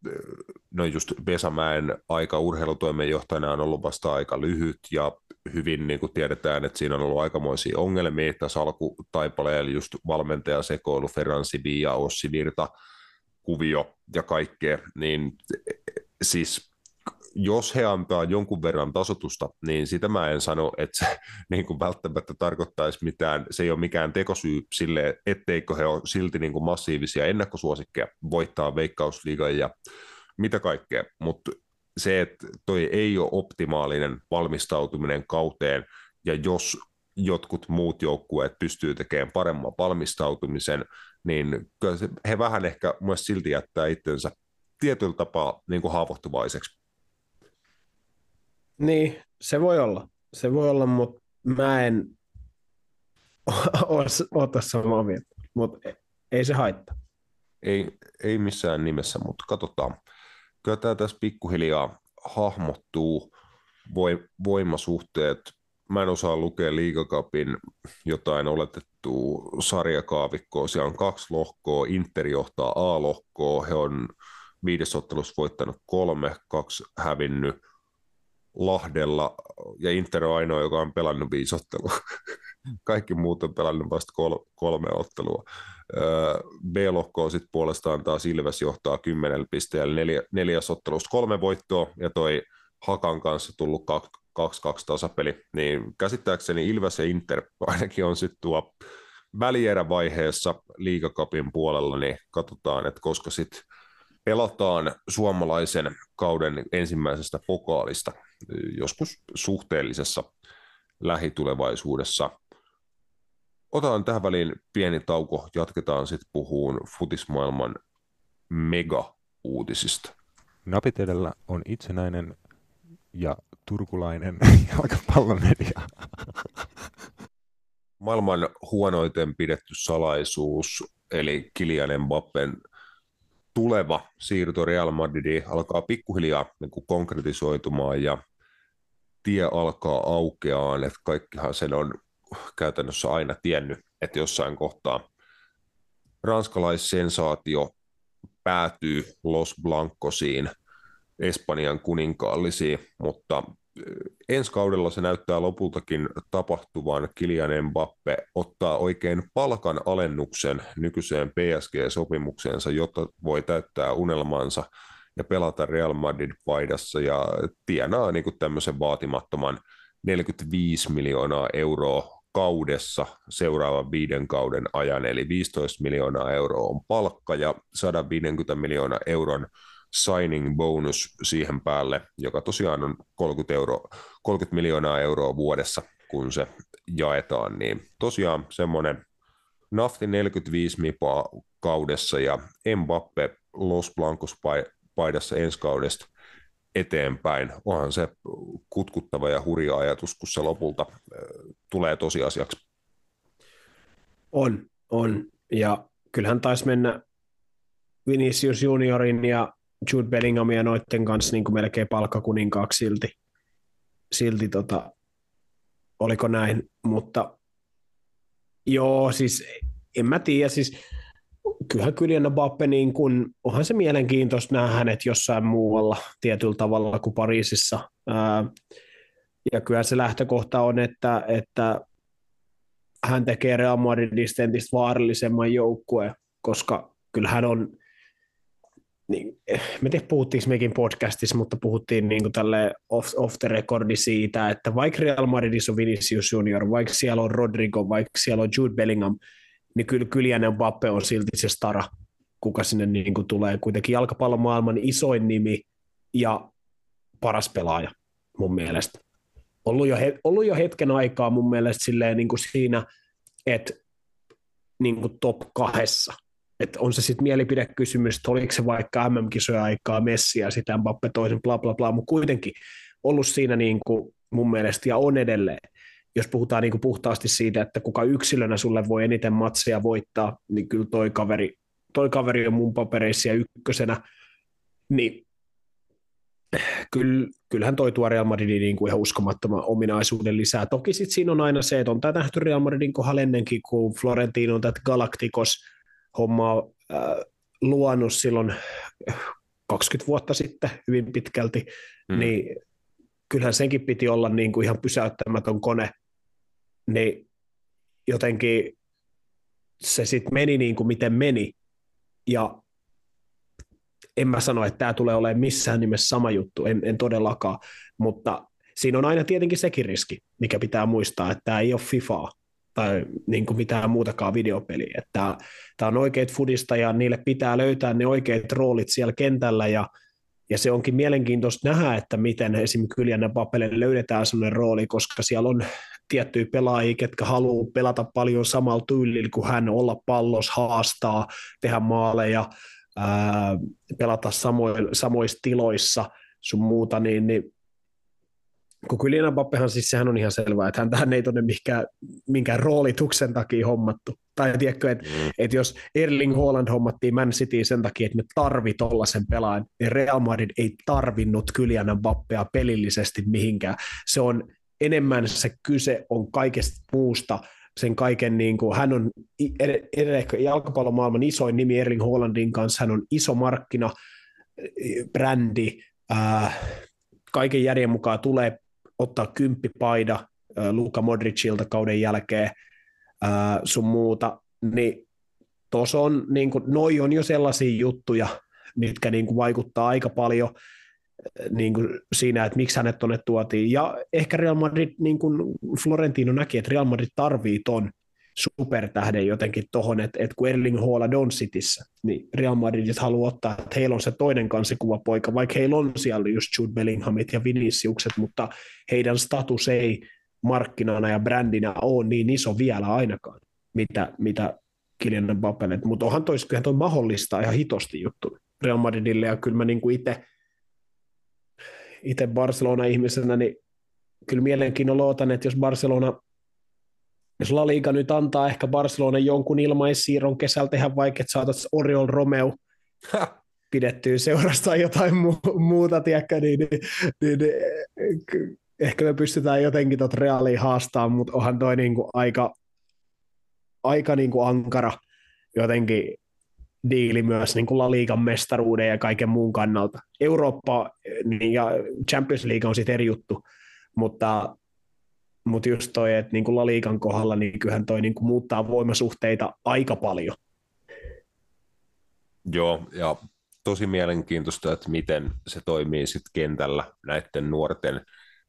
no just Vesamäen aika urheilutoimenjohtajana on ollut vasta aika lyhyt ja hyvin niin kuin tiedetään, että siinä on ollut aikamoisia ongelmia tässä alkutaipaleella just valmentaja sekoilu, Ferran Sibi Ossi Virta, kuvio ja kaikkea, niin siis jos he antaa jonkun verran tasotusta, niin sitä mä en sano, että se niin kuin välttämättä tarkoittaisi mitään, se ei ole mikään tekosyy sille, etteikö he ole silti niin kuin massiivisia ennakkosuosikkeja voittaa veikkausliigan ja mitä kaikkea, mutta se, että toi ei ole optimaalinen valmistautuminen kauteen, ja jos jotkut muut joukkueet pystyy tekemään paremman valmistautumisen, niin kyllä se, he vähän ehkä myös silti jättää itsensä tietyllä tapaa niin kuin haavoittuvaiseksi. Niin, se voi olla. Se voi olla, mutta mä en ota samaa mieltä. Mutta ei se haittaa. Ei, ei missään nimessä, mutta katsotaan. Kyllä tämä tässä pikkuhiljaa hahmottuu voimasuhteet. Mä en osaa lukea liigakapin jotain oletettua sarjakaavikkoa. Siellä on kaksi lohkoa. Inter johtaa A-lohkoa. He on viides ottelussa voittanut kolme, kaksi hävinnyt Lahdella, ja Inter on ainoa, joka on pelannut viisi ottelua. Kaikki muut on pelannut vasta kol- kolme ottelua. B-lohkoa sitten puolestaan taas Ilves johtaa kymmenellä pisteellä neljä, neljäs ottelusta kolme voittoa, ja toi Hakan kanssa tullut 2-2 tasapeli, niin käsittääkseni Ilves ja Inter ainakin on sitten tuo välierävaiheessa liigakapin puolella, niin katsotaan, että koska sitten pelataan suomalaisen kauden ensimmäisestä pokaalista joskus suhteellisessa lähitulevaisuudessa. Otetaan tähän väliin pieni tauko, jatketaan sitten puhuun futismaailman mega-uutisista. Napit edellä on itsenäinen ja turkulainen jalkapallomedia. Maailman huonoiten pidetty salaisuus, eli Kilian Mbappen tuleva siirto Real Madridiin alkaa pikkuhiljaa niin kuin konkretisoitumaan ja tie alkaa aukeaan, että kaikkihan sen on käytännössä aina tiennyt, että jossain kohtaa ranskalaissensaatio päätyy Los Blancosiin, Espanjan kuninkaallisiin, mutta ensi kaudella se näyttää lopultakin tapahtuvan. Kylian Mbappe ottaa oikein palkan alennuksen nykyiseen PSG-sopimukseensa, jotta voi täyttää unelmansa ja pelata Real Madrid-paidassa ja tienaa niin kuin tämmöisen vaatimattoman 45 miljoonaa euroa kaudessa seuraavan viiden kauden ajan, eli 15 miljoonaa euroa on palkka ja 150 miljoonaa euron signing bonus siihen päälle, joka tosiaan on 30, euro, 30 miljoonaa euroa vuodessa, kun se jaetaan, niin tosiaan semmoinen Nafti 45 mipaa kaudessa ja Mbappe Los Blancos paidassa ensi kaudesta eteenpäin. Onhan se kutkuttava ja hurja ajatus, kun se lopulta tulee tosiasiaksi. On, on. Ja kyllähän taisi mennä Vinicius Juniorin ja Jude Bellingham ja noiden kanssa niin kuin melkein palkkakuninkaaksi silti. silti tota, oliko näin, mutta joo, siis en mä tiedä, siis kyllähän Kylian Mbappe, niin kun, onhan se mielenkiintoista nähdä hänet jossain muualla tietyllä tavalla kuin Pariisissa. Ää, ja kyllä se lähtökohta on, että, että hän tekee Real Madridista entistä vaarallisemman joukkueen, koska kyllä hän on, niin, me te puhuttiin mekin podcastissa, mutta puhuttiin niin kuin tälle off, off the recordi siitä, että vaikka Real Madridissa on Vinicius Junior, vaikka siellä on Rodrigo, vaikka siellä on Jude Bellingham, niin kyllä Kylian Mbappe on silti se stara, kuka sinne niin kuin tulee. Kuitenkin jalkapallon maailman isoin nimi ja paras pelaaja mun mielestä. Ollut jo, he, ollut jo hetken aikaa mun mielestä silleen niin kuin siinä, että niin kuin top kahdessa. Että on se sitten mielipidekysymys, että oliko se vaikka MM-kisoja aikaa Messi ja sitä Mbappe toisen bla bla bla, mutta kuitenkin ollut siinä niin kuin mun mielestä ja on edelleen. Jos puhutaan niin kuin puhtaasti siitä, että kuka yksilönä sulle voi eniten matseja voittaa, niin kyllä toi kaveri, toi kaveri on mun papereissa ja ykkösenä, niin kyllä, kyllähän toi tuo Real Madridin niin kuin ihan uskomattoman ominaisuuden lisää. Toki sitten siinä on aina se, että on tämä nähty Real Madridin kohdalla ennenkin, kun Florentino on tätä Galacticos hommaa äh, luonut silloin 20 vuotta sitten hyvin pitkälti, mm. niin kyllähän senkin piti olla niin kuin ihan pysäyttämätön kone, niin jotenkin se sitten meni niin kuin miten meni, ja en mä sano, että tämä tulee olemaan missään nimessä sama juttu, en, en todellakaan, mutta siinä on aina tietenkin sekin riski, mikä pitää muistaa, että tämä ei ole FIFAa tai niin kuin mitään muutakaan videopeliä. Tämä on oikeat fudista ja niille pitää löytää ne oikeat roolit siellä kentällä ja ja se onkin mielenkiintoista nähdä, että miten esimerkiksi Kylian Papelle löydetään sellainen rooli, koska siellä on tiettyjä pelaajia, ketkä haluaa pelata paljon samalla tyylillä kuin hän, olla pallos, haastaa, tehdä maaleja, ää, pelata samoin, samoissa tiloissa sun muuta, niin, niin kun Kylian Mbappehan siis sehän on ihan selvää, että hän ei tuonne minkään, minkään roolituksen takia hommattu. Tai tiedätkö, että, mm. että jos Erling Haaland hommattiin Man City sen takia, että me tarvii tollaisen pelaajan, niin Real Madrid ei tarvinnut Kylian Mbappea pelillisesti mihinkään. Se on enemmän se kyse on kaikesta muusta, sen kaiken, niin kuin, hän on edelleen jalkapallomaailman isoin nimi Erling Haalandin kanssa, hän on iso markkina, brändi, äh, kaiken järjen mukaan tulee ottaa kymppipaida Luka Modricilta kauden jälkeen ää, sun muuta, niin tuossa on, niin kuin, noi on jo sellaisia juttuja, mitkä niin kuin, vaikuttaa aika paljon niin kuin siinä, että miksi hänet tuonne tuotiin. Ja ehkä Real Madrid, niin kuin Florentino näki, että Real Madrid tarvii ton supertähden jotenkin tuohon, että, että kun Erling Haaland on Cityssä, niin Real Madrid haluaa ottaa, että heillä on se toinen poika, vaikka heillä on siellä just Jude Bellinghamit ja Viniciukset, mutta heidän status ei markkinana ja brändinä ole niin iso vielä ainakaan, mitä, mitä Kylian Mbappelle. Mutta onhan toi, kyllähän toi mahdollista ihan hitosti juttu Real Madridille, ja kyllä mä niin itse itse Barcelona-ihmisenä, niin kyllä mielenkiinnolla otan, että jos Barcelona jos La Liga nyt antaa ehkä Barcelona jonkun ilmaissiirron kesällä tehdä vaikka, että saataisiin Oriol Romeo pidettyä seurasta jotain mu- muuta, tiedäkö, niin, niin, niin, niin ehkä me pystytään jotenkin tuota reaalia haastamaan, mutta onhan toi niinku aika, aika niinku ankara jotenkin diili myös niin kuin La Ligan mestaruuden ja kaiken muun kannalta. Eurooppa niin, ja Champions League on sitten eri juttu, mutta, mutta just toi, että niin kuin La Ligan kohdalla, niin kyllähän toi niin kuin muuttaa voimasuhteita aika paljon. Joo, ja tosi mielenkiintoista, että miten se toimii sitten kentällä näiden nuorten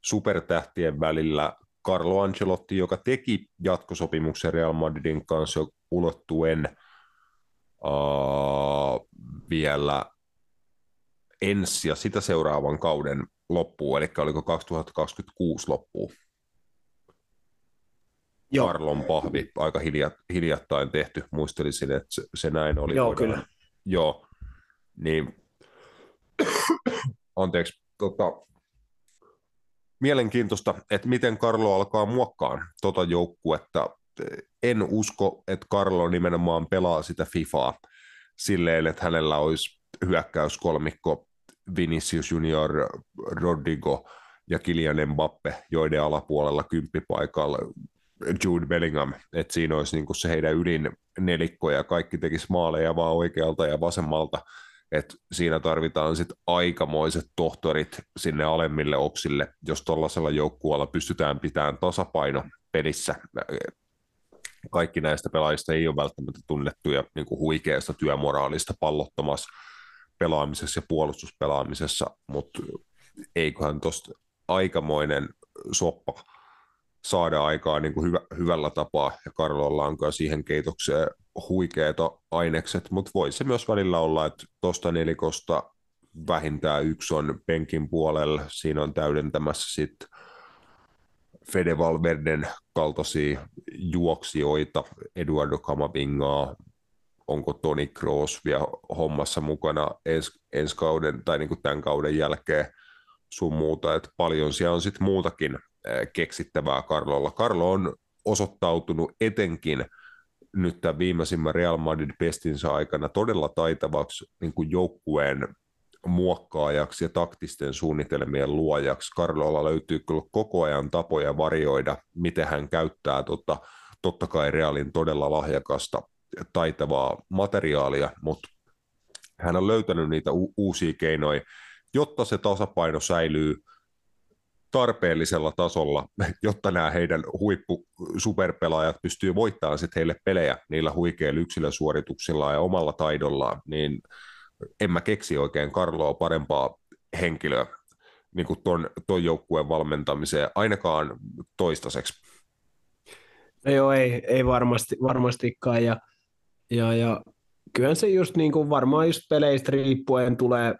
supertähtien välillä. Carlo Ancelotti, joka teki jatkosopimuksen Real Madridin kanssa ulottuen uh, vielä ensi ja sitä seuraavan kauden loppuun, eli oliko 2026 loppuun. Joo. Karlon pahvi, aika hiljat, hiljattain tehty, muistelisin, että se, se näin oli. Joo, voidaan. kyllä. Joo, niin anteeksi, tota, mielenkiintoista, että miten Karlo alkaa muokkaan tota joukkuetta. En usko, että Karlo nimenomaan pelaa sitä FIFAa silleen, että hänellä olisi hyökkäyskolmikko Vinicius Junior, Rodrigo ja Kylian Mbappe, joiden alapuolella kymppipaikalla Jude Bellingham, että siinä olisi niin se heidän ydin nelikko ja kaikki tekisi maaleja vaan oikealta ja vasemmalta, että siinä tarvitaan sitten aikamoiset tohtorit sinne alemmille oksille, jos tuollaisella joukkueella pystytään pitämään tasapaino pelissä. Kaikki näistä pelaajista ei ole välttämättä tunnettuja niin kuin huikeasta työmoraalista pallottomassa pelaamisessa ja puolustuspelaamisessa, mutta eiköhän tuosta aikamoinen soppa saada aikaa niin kuin hyvä, hyvällä tapaa, ja Karlolla on kyllä siihen keitokseen huikeita ainekset, mutta voi se myös välillä olla, että tuosta nelikosta vähintään yksi on penkin puolella, siinä on täydentämässä sitten Fede Valverden kaltaisia juoksijoita, Eduardo Camavingaa, onko Toni Kroos vielä hommassa mukana ens, ensi kauden tai niin kuin tämän kauden jälkeen sun muuta, että paljon siellä on sitten muutakin keksittävää Karlolla. Karlo on osoittautunut etenkin nyt tämän viimeisimmän Real Madrid pestinsä aikana todella taitavaksi niin kuin joukkueen muokkaajaksi ja taktisten suunnitelmien luojaksi. Karlolla löytyy kyllä koko ajan tapoja varjoida, miten hän käyttää tota, totta kai Realin todella lahjakasta taitavaa materiaalia, mutta hän on löytänyt niitä u- uusia keinoja, jotta se tasapaino säilyy tarpeellisella tasolla, jotta nämä heidän huippu superpelaajat pystyy voittamaan sitten heille pelejä niillä huikeilla yksilösuorituksilla ja omalla taidollaan, niin en mä keksi oikein Karloa parempaa henkilöä niin kuin ton, ton joukkueen valmentamiseen, ainakaan toistaiseksi. No joo, ei, ei varmasti, varmastikaan, ja, ja, ja kyllähän se just niin kuin varmaan just peleistä riippuen tulee,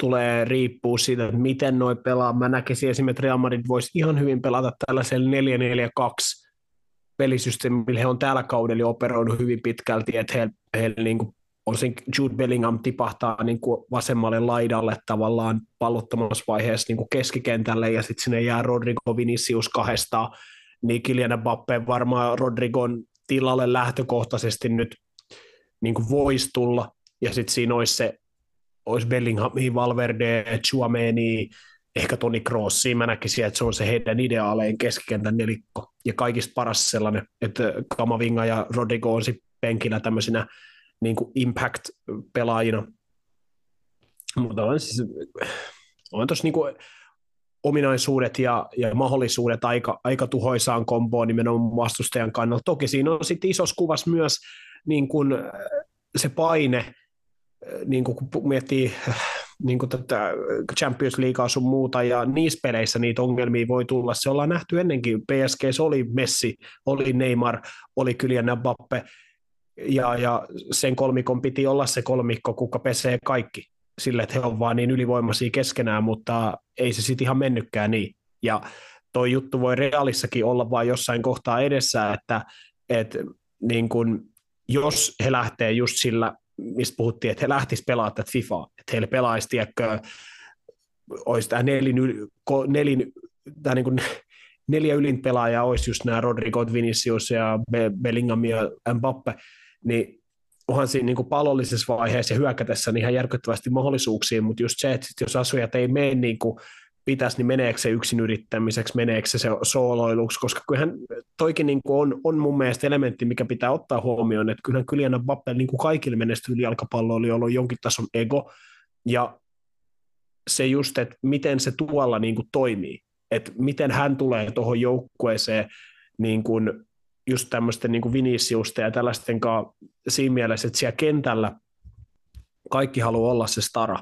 tulee riippuu siitä, että miten noi pelaa. Mä näkisin esimerkiksi, että Real Madrid voisi ihan hyvin pelata tällaisella 4-4-2 pelisysteemillä. He on tällä kaudella operoinut hyvin pitkälti, että he, he niin kuin osin Jude Bellingham tipahtaa niin kuin vasemmalle laidalle tavallaan pallottomassa vaiheessa niin kuin keskikentälle ja sitten sinne jää Rodrigo Vinicius kahdesta, niin Kylian Mbappe varmaan Rodrigon tilalle lähtökohtaisesti nyt niin kuin voisi tulla ja sitten siinä olisi se olisi Bellingham, Valverde, Chuameni, ehkä Toni Krossi, mä näkisin, että se on se heidän ideaalein keskikentän nelikko ja kaikista paras sellainen, että Kamavinga ja Rodrigo on sitten penkillä tämmöisenä niin kuin impact-pelaajina. Mutta on siis, on tuossa niin ominaisuudet ja, ja mahdollisuudet aika, aika tuhoisaan komboon nimenomaan vastustajan kannalta. Toki siinä on sitten isossa kuvassa myös niin kuin se paine, niin kuin kun miettii niin kuin tätä Champions Leaguea sun muuta, ja niissä peleissä niitä ongelmia voi tulla. Se ollaan nähty ennenkin. PSG oli Messi, oli Neymar, oli Kylian Mbappe, ja, ja sen kolmikon piti olla se kolmikko, kuka pesee kaikki sille, että he on vaan niin ylivoimaisia keskenään, mutta ei se sitten ihan mennytkään niin. Ja toi juttu voi realissakin olla vain jossain kohtaa edessä, että, että niin kun, jos he lähtee just sillä, mistä puhuttiin, että he lähtisivät pelaamaan tätä FIFAa, että heille pelaisi, tiedätkö, olisi tämä nelin, nelin tämä niin kuin neljä ylin pelaajaa olisi just nämä Rodrigo, Vinicius ja Bellingham ja Mbappe, niin onhan siinä niin palollisessa vaiheessa ja hyökätessä niin ihan järkyttävästi mahdollisuuksia, mutta just se, että jos asujat ei mene niin kuin pitäisi, niin meneekö se yksin yrittämiseksi, meneekö se, sooloiluksi, koska kyllähän toikin niin kuin on, on mun mielestä elementti, mikä pitää ottaa huomioon, että kyllähän Kylian Mbappe niin kuin kaikille menestyvillä jalkapalloilla on jonkin tason ego, ja se just, että miten se tuolla niin kuin toimii, että miten hän tulee tuohon joukkueeseen niin kuin just tämmöisten niin kuin Viniciusta ja tällaisten kanssa siinä mielessä, että siellä kentällä kaikki haluaa olla se stara.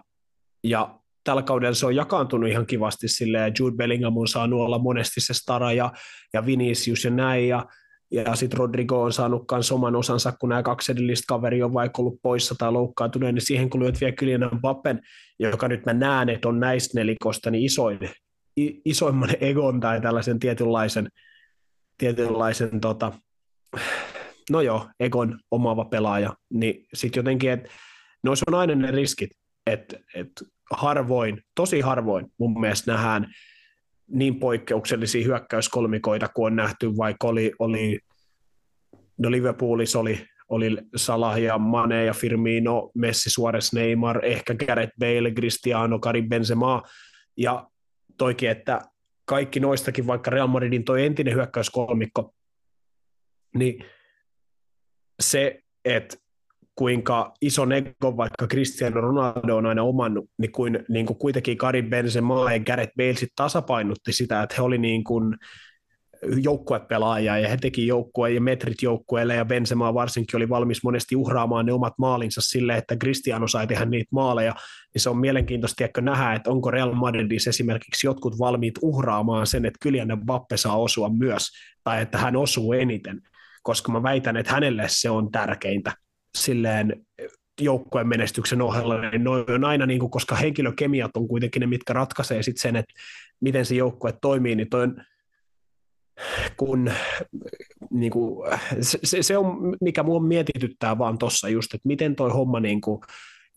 Ja tällä kaudella se on jakaantunut ihan kivasti silleen, Jude Bellingham on saanut olla monesti se stara ja, ja Vinicius ja näin, ja, ja sitten Rodrigo on saanut myös oman osansa, kun nämä kaksi edellistä kaveria on vaikka ollut poissa tai loukkaantunut, niin siihen kun lyöt vielä Kylian Pappen, joka nyt mä näen, että on näistä nelikosta niin isoin, isoimman egon tai tällaisen tietynlaisen, tietynlaisen tota, no joo, egon omaava pelaaja, niin sitten jotenkin, että noissa on aina ne riskit, että et harvoin, tosi harvoin mun mielestä nähdään niin poikkeuksellisia hyökkäyskolmikoita kuin on nähty, vaikka oli, oli no Liverpoolissa oli, oli Salah ja Mane ja Firmino, Messi, Suarez, Neymar, ehkä Gareth Bale, Cristiano, Karim Benzema, ja toikin, että kaikki noistakin, vaikka Real Madridin toi entinen hyökkäyskolmikko, niin se, että kuinka iso nego vaikka Cristiano Ronaldo on aina omannut, niin, kuin, niin kuin kuitenkin Karim Benzema ja Gareth Bale sit tasapainutti sitä, että he oli niin kuin joukkuepelaajia ja he teki joukkueen ja metrit joukkueelle ja Benzema varsinkin oli valmis monesti uhraamaan ne omat maalinsa sille, että Cristiano sai tehdä niitä maaleja, niin se on mielenkiintoista tiedätkö, nähdä, että onko Real Madridissa esimerkiksi jotkut valmiit uhraamaan sen, että Kylian Mbappe saa osua myös, tai että hän osuu eniten, koska mä väitän, että hänelle se on tärkeintä silleen joukkueen menestyksen ohella, niin noin on aina, niin kuin, koska henkilökemiat on kuitenkin ne, mitkä ratkaisee sitten sen, että miten se joukkue toimii, niin toi on, kun niin kuin, se, se, on, mikä mua mietityttää vaan tuossa just, että miten toi homma, niin kuin,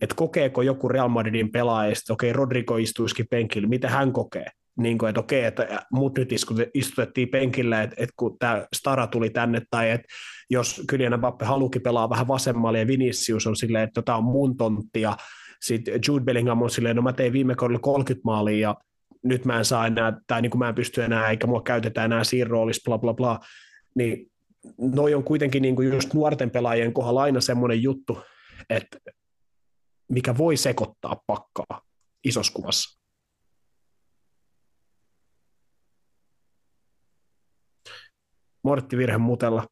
että kokeeko joku Real Madridin pelaaja, että okei, Rodrigo istuisikin penkillä, mitä hän kokee? Niin kuin, että okei, että mut nyt istutettiin penkillä, että, että kun tämä Stara tuli tänne, tai että jos Kylian Mbappe halukin pelaa vähän vasemmalle, ja Vinicius on silleen, että tämä on mun tontti, ja sitten Jude Bellingham on silleen, no mä tein viime kaudella 30 maalia, ja nyt mä en saa enää, tai niin kuin mä en pysty enää, eikä mua käytetä enää siinä roolissa, bla bla bla, niin noi on kuitenkin niin kuin just nuorten pelaajien kohdalla aina semmoinen juttu, että mikä voi sekoittaa pakkaa isossa kuvassa. Mortti virhe mutella.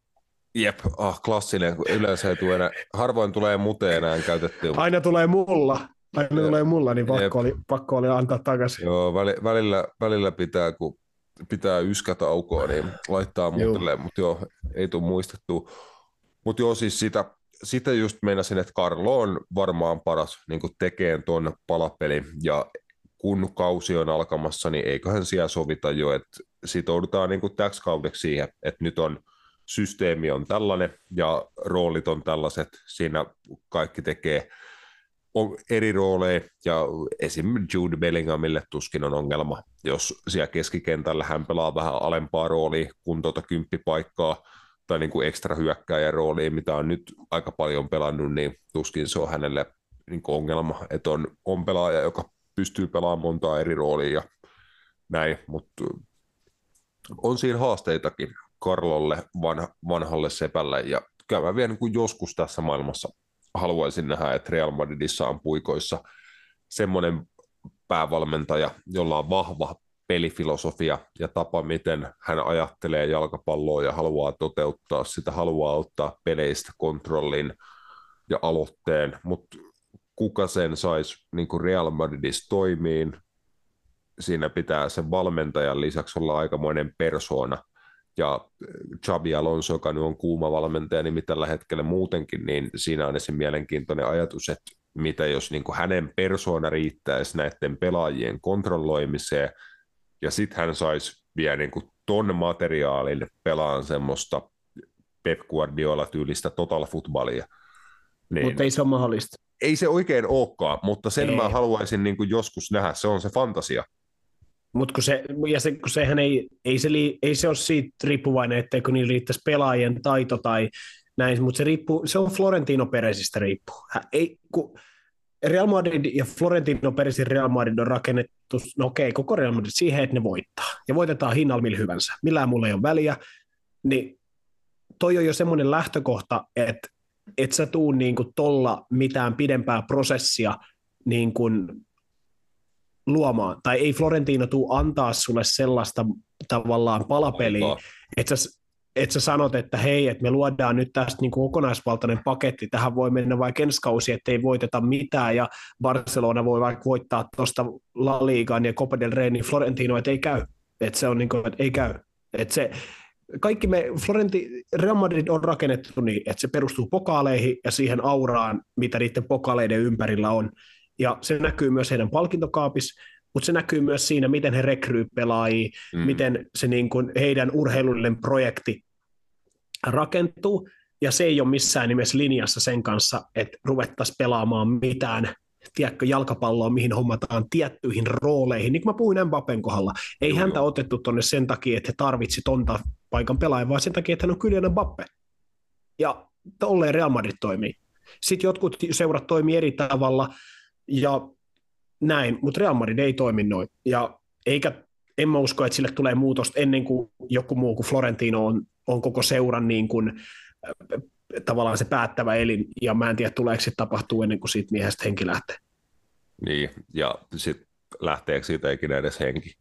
Jep, ah, klassinen, kun yleensä ei tule enää, harvoin tulee muteen enää käytettyä. Aina tulee mulla. Aina tulee mulla, niin pakko oli, pakko oli antaa takaisin. Joo, välillä, välillä pitää, kun pitää yskätä aukoa, niin laittaa muutelle, mutta joo, ei tule muistettu. Mutta joo, siis sitä, sitä just meinasin, että Karlo on varmaan paras niin tekeen tuon palapelin, ja kun kausi on alkamassa, niin eiköhän siellä sovita jo, että sitoudutaan niin täksi kaudeksi siihen, että nyt on systeemi on tällainen ja roolit on tällaiset, siinä kaikki tekee eri rooleja, ja esim. Jude Bellinghamille tuskin on ongelma, jos siellä keskikentällä hän pelaa vähän alempaa roolia kuin tuota kymppipaikkaa, tai niin kuin ekstra hyökkääjän roolia, mitä on nyt aika paljon pelannut, niin tuskin se on hänelle niin kuin ongelma, että on, on pelaaja, joka pystyy pelaamaan montaa eri roolia ja näin, mutta on siinä haasteitakin Karlolle, vanha, vanhalle sepälle, ja kyllä mä vielä niin kuin joskus tässä maailmassa haluaisin nähdä, että Real Madridissa on puikoissa semmoinen päävalmentaja, jolla on vahva pelifilosofia ja tapa, miten hän ajattelee jalkapalloa ja haluaa toteuttaa sitä, haluaa ottaa peleistä kontrollin ja aloitteen, mutta kuka sen saisi niin Real Madridissa toimiin, siinä pitää sen valmentajan lisäksi olla aikamoinen persona, ja Xabi Alonso, joka nyt on kuuma valmentaja, niin tällä hetkellä muutenkin, niin siinä on se mielenkiintoinen ajatus, että mitä jos niin kuin hänen persoona riittäisi näiden pelaajien kontrolloimiseen, ja sitten hän saisi vielä niin kuin ton materiaalin pelaan semmoista Pep Guardiola-tyylistä total footballia. Niin, mutta ei se ole mahdollista. Ei se oikein olekaan, mutta sen ei. mä haluaisin niin kuin joskus nähdä, se on se fantasia. Mutta kun, se, ja se, kun sehän ei, ei, se, li, ei se ole siitä riippuvainen, etteikö niillä riittäisi pelaajien taito tai näin, mutta se, riippuu, se on Florentino Peresistä riippuu. Ei, kun, Real Madrid ja Florentino Perisin Real Madrid on rakennettu, no okei, koko Real Madrid siihen, että ne voittaa. Ja voitetaan hinnalla millä hyvänsä. Millään mulla ei ole väliä. Niin toi on jo semmoinen lähtökohta, että et sä tuu niin kuin tolla mitään pidempää prosessia niin kuin luomaan. Tai ei Florentino tuu antaa sulle sellaista tavallaan palapeliä, että sä, että sä sanot, että hei, että me luodaan nyt tästä niin kuin kokonaisvaltainen paketti, tähän voi mennä vaikka ensi kausi, että ei voiteta mitään, ja Barcelona voi vaikka voittaa tuosta La Ligan ja Copa del Rey, niin Florentino, että ei käy. Että se on niin kuin, että ei käy. Että se, kaikki me, Florenti, Real Madrid on rakennettu niin, että se perustuu pokaaleihin ja siihen auraan, mitä niiden pokaaleiden ympärillä on. Ja se näkyy myös heidän palkintokaapissa, mutta se näkyy myös siinä, miten he rekryy pelaajia, mm. miten se niin kuin heidän urheilullinen projekti rakentuu, ja se ei ole missään nimessä linjassa sen kanssa, että ruvettaisiin pelaamaan mitään tiedätkö, jalkapalloa, mihin hommataan tiettyihin rooleihin. Niin kuin mä puhuin Mbappen kohdalla, ei joo, häntä otettu tonne sen takia, että he tarvitsi tonta paikan pelaajan, vaan sen takia, että hän on Kylian Mbappe. Ja tolleen Real Madrid toimii. Sitten jotkut seurat toimii eri tavalla, ja näin, mutta Real Madrid ei toimi noin. Ja eikä, en mä usko, että sille tulee muutosta ennen kuin joku muu kuin Florentino on, on koko seuran niin kuin, tavallaan se päättävä elin, ja mä en tiedä, tuleeko se tapahtuu ennen kuin siitä miehestä henki lähtee. Niin, ja sitten lähteekö siitä ikinä edes henki?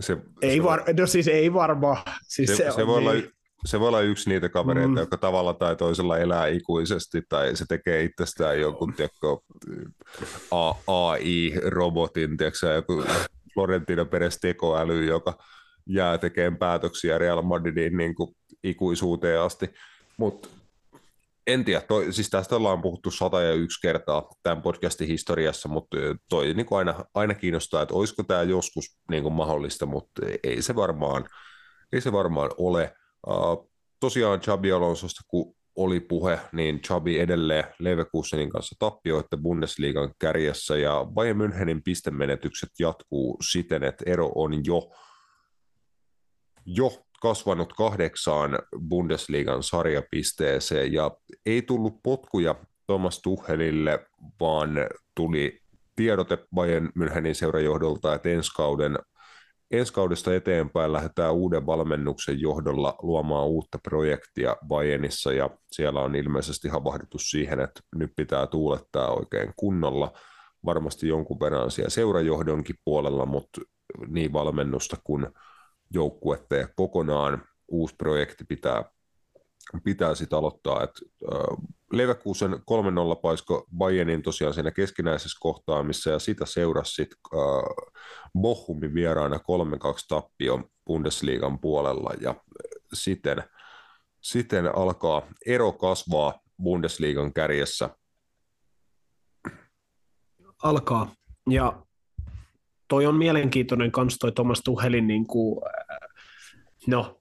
Se, ei, se var, no siis ei varmaan. Siis se, se, se, voi niin. olla, se voi olla yksi niitä kavereita, mm. joka tavalla tai toisella elää ikuisesti, tai se tekee itsestään jonkun tiedätkö, AI-robotin, tiedätkö, joku Florentino Perez tekoäly, joka jää tekemään päätöksiä Real Madridin niin kuin ikuisuuteen asti. Mutta en tiedä, toi, siis tästä ollaan puhuttu sata ja yksi kertaa tämän podcastin historiassa, mutta toi niin aina, aina kiinnostaa, että olisiko tämä joskus niin kuin mahdollista, mutta ei se varmaan, ei se varmaan ole. Uh, tosiaan Chabi Alonsosta, kun oli puhe, niin Chabi edelleen Leverkusenin kanssa tappioitte Bundesliigan kärjessä ja Bayern Münchenin pistemenetykset jatkuu siten, että ero on jo, jo kasvanut kahdeksaan Bundesliigan sarjapisteeseen ja ei tullut potkuja Thomas Tuchelille, vaan tuli tiedote Bayern Münchenin seurajohdolta, että ensi kauden ensi kaudesta eteenpäin lähdetään uuden valmennuksen johdolla luomaan uutta projektia Bayernissa ja siellä on ilmeisesti havahduttu siihen, että nyt pitää tuulettaa oikein kunnolla, varmasti jonkun verran siellä seurajohdonkin puolella, mutta niin valmennusta kuin joukkuetta ja kokonaan uusi projekti pitää, pitää sitten aloittaa. Et, äh, Leverkusen 3-0 paisko Bayernin tosiaan siinä keskinäisessä kohtaamissa ja sitä seurasi sitten äh, Bochumin vieraana 3-2 tappio Bundesliigan puolella ja siten, siten alkaa ero kasvaa Bundesliigan kärjessä. Alkaa. Ja toi on mielenkiintoinen kans toi Thomas Tuhelin niin kuin, no,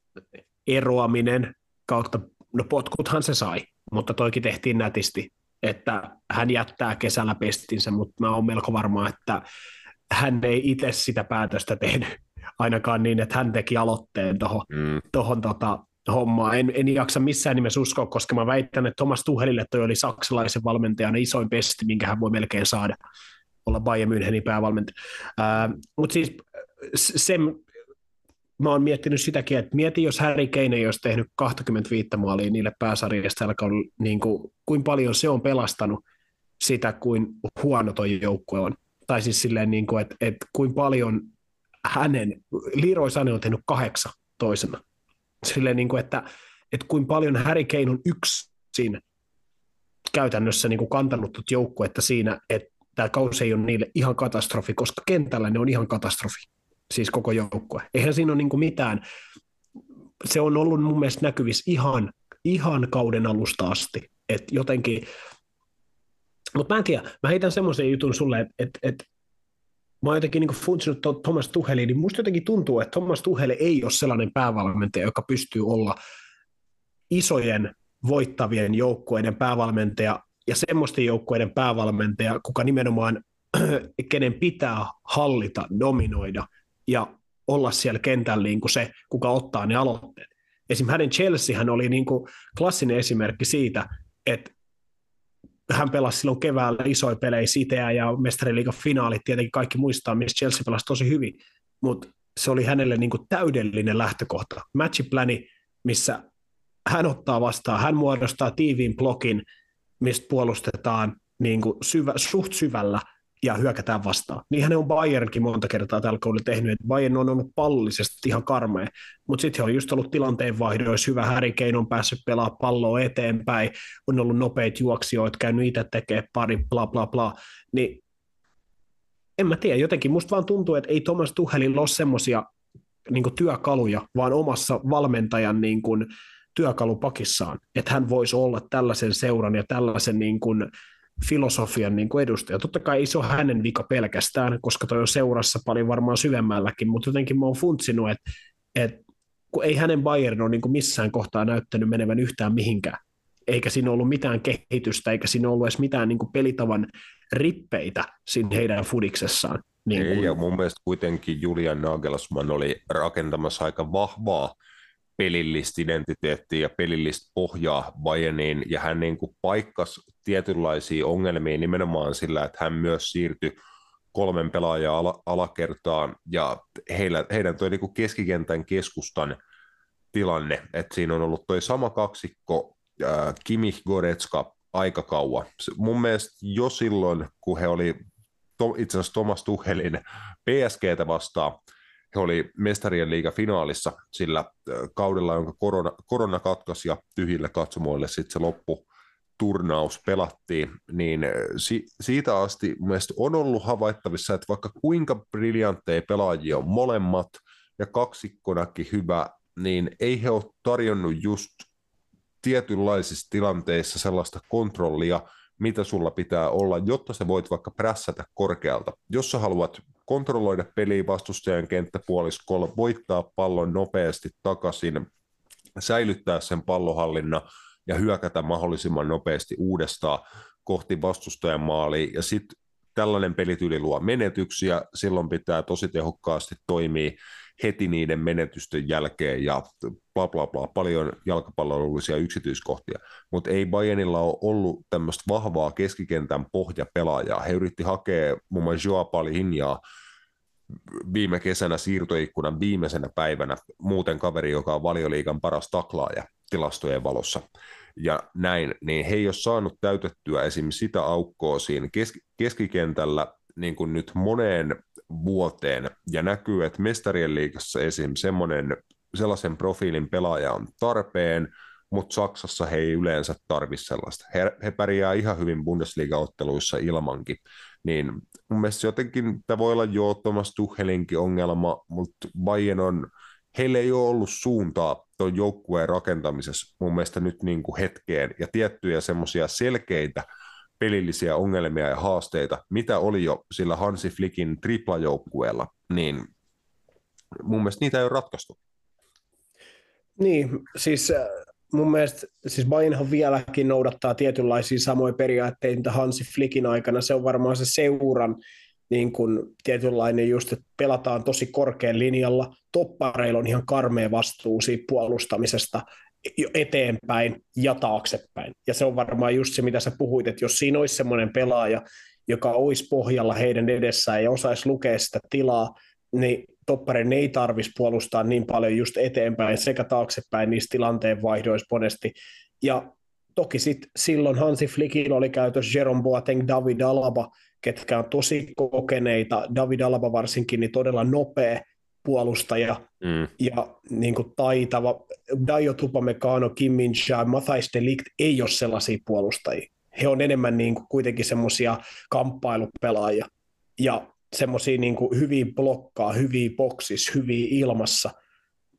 eroaminen kautta, no potkuthan se sai, mutta toikin tehtiin nätisti, että hän jättää kesällä pestinsä, mutta mä oon melko varma, että hän ei itse sitä päätöstä tehnyt, ainakaan niin, että hän teki aloitteen tuohon mm. tohon, tota, hommaan. En, en jaksa missään nimessä uskoa, koska mä väitän, että Thomas Tuhelille toi oli saksalaisen valmentajan isoin pesti, minkä hän voi melkein saada olla Bayern Münchenin päävalmentaja. Mutta siis sen, mä oon miettinyt sitäkin, että mieti, jos Harry Kane ei olisi tehnyt 25 maalia niille pääsarjasta alkaen, niin kuin, kuin paljon se on pelastanut sitä, kuin huono toi joukkue on. Tai siis silleen, niin kuin, että, että kuin paljon hänen, Leroy Sané on tehnyt kahdeksan toisena. Silleen, niin kuin, että, että kuin paljon Harry Kane on yksin käytännössä niin kuin kantanut joukkuetta siinä, että tämä kausi ei ole niille ihan katastrofi, koska kentällä ne on ihan katastrofi, siis koko joukkue. Eihän siinä ole niin mitään, se on ollut mun mielestä näkyvissä ihan, ihan kauden alusta asti, että jotenkin, mutta mä en tiedä, mä heitän semmoisen jutun sulle, että et, et, mä oon jotenkin niin funtsinut Thomas Tuheliin, niin musta jotenkin tuntuu, että Thomas Tuheli ei ole sellainen päävalmentaja, joka pystyy olla isojen voittavien joukkueiden päävalmentaja ja semmoisten joukkueiden päävalmentaja, kuka nimenomaan, kenen pitää hallita, dominoida ja olla siellä kentällä niin kuin se, kuka ottaa ne aloitteet. Esimerkiksi hänen Chelseahän oli niin kuin klassinen esimerkki siitä, että hän pelasi silloin keväällä isoja pelejä, Siteä ja mestariliigan finaalit, tietenkin kaikki muistaa, missä Chelsea pelasi tosi hyvin, mutta se oli hänelle niin kuin täydellinen lähtökohta. Matchiplani, missä hän ottaa vastaan, hän muodostaa tiiviin blokin, mistä puolustetaan niin kuin syvä, suht syvällä ja hyökätään vastaan. Niinhän on Bayernkin monta kertaa tällä kaudella tehnyt, että Bayern on ollut pallisesti ihan karmea, mutta sitten he on just ollut tilanteen vaihdoissa, hyvä Kane on päässyt pelaamaan palloa eteenpäin, on ollut nopeita juoksijoita, käynyt itse tekemään pari, bla bla bla, niin en mä tiedä, jotenkin musta vaan tuntuu, että ei Thomas Tuhelin ole semmoisia niin työkaluja, vaan omassa valmentajan niin kuin, työkalupakissaan, että hän voisi olla tällaisen seuran ja tällaisen niin kuin, filosofian niin kuin edustaja. Totta kai ei se ole hänen vika pelkästään, koska toi on seurassa paljon varmaan syvemmälläkin, mutta jotenkin mä oon funtsinut, että, että kun ei hänen Bayern ole niin kuin missään kohtaa näyttänyt menevän yhtään mihinkään, eikä siinä ollut mitään kehitystä, eikä siinä ollut edes mitään niin kuin pelitavan rippeitä siinä heidän fudiksessaan. Niin kuin... Ei, ja mun mielestä kuitenkin Julian Nagelsmann oli rakentamassa aika vahvaa pelillistä identiteettiä ja pelillistä pohjaa Bayerniin, ja hän niin kuin paikkasi tietynlaisia ongelmia nimenomaan sillä, että hän myös siirtyi kolmen pelaajan ala- alakertaan, ja heillä, heidän tuo niin keskikentän keskustan tilanne, että siinä on ollut tuo sama kaksikko, äh, Kimi Goretska, aika kauan. Mun mielestä jo silloin, kun he oli to, itse asiassa Thomas Tuchelin PSGtä vastaan, he oli mestarien liiga finaalissa sillä kaudella, jonka korona, korona katkaisi ja tyhjille katsomoille sitten se loppu turnaus pelattiin, niin si- siitä asti mielestäni on ollut havaittavissa, että vaikka kuinka briljantteja pelaajia on molemmat ja kaksikkonakin hyvä, niin ei he ole tarjonnut just tietynlaisissa tilanteissa sellaista kontrollia, mitä sulla pitää olla, jotta sä voit vaikka prässätä korkealta. Jos sä haluat kontrolloida peliä vastustajan kenttäpuoliskolla, voittaa pallon nopeasti takaisin, säilyttää sen pallohallinnan ja hyökätä mahdollisimman nopeasti uudestaan kohti vastustajan maalia. Ja sitten tällainen pelityyli luo menetyksiä, silloin pitää tosi tehokkaasti toimia heti niiden menetysten jälkeen ja bla bla bla, paljon jalkapallollisia yksityiskohtia, mutta ei Bayernilla ole ollut tämmöistä vahvaa keskikentän pohjapelaajaa. He yritti hakea muun muassa Joa Palinjaa viime kesänä siirtoikkunan viimeisenä päivänä, muuten kaveri, joka on valioliikan paras taklaaja tilastojen valossa. Ja näin, niin he ei ole saanut täytettyä esimerkiksi sitä aukkoa siinä keskikentällä niin kuin nyt moneen vuoteen, ja näkyy, että mestarien liigassa esim. semmoinen sellaisen profiilin pelaaja on tarpeen, mutta Saksassa he ei yleensä tarvi sellaista. He, he pärjää ihan hyvin Bundesliga-otteluissa ilmankin. Niin mun mielestä jotenkin tämä voi olla jo Thomas Tuchelinkin ongelma, mutta Bayern on, heillä ei ole ollut suuntaa tuon joukkueen rakentamisessa mun mielestä nyt niin kuin hetkeen, ja tiettyjä semmoisia selkeitä pelillisiä ongelmia ja haasteita, mitä oli jo sillä Hansi Flickin triplajoukkueella, niin mun mielestä niitä ei ole ratkaistu. Niin, siis äh, mun mielestä siis Bayernhan vieläkin noudattaa tietynlaisia samoja periaatteita Hansi Flickin aikana. Se on varmaan se seuran niin kuin tietynlainen just, että pelataan tosi korkean linjalla. Toppareilla on ihan karmea vastuu siitä puolustamisesta eteenpäin ja taaksepäin. Ja se on varmaan just se, mitä sä puhuit, että jos siinä olisi semmoinen pelaaja, joka olisi pohjalla heidän edessään ja osaisi lukea sitä tilaa, niin topparin ei tarvitsisi puolustaa niin paljon just eteenpäin sekä taaksepäin niissä tilanteen vaihdoissa monesti. Ja toki sit silloin Hansi Flickin oli käytössä Jerome Boateng, David Alaba, ketkä on tosi kokeneita, David Alaba varsinkin, niin todella nopea puolustaja mm. ja niin kuin taitava. Daio Tupamecano, Kim Min Mathais Delict ei ole sellaisia puolustajia. He on enemmän niin kuin kuitenkin semmoisia kamppailupelaajia. Ja semmoisia niin hyviä blokkaa, hyviä boksissa, hyviä ilmassa,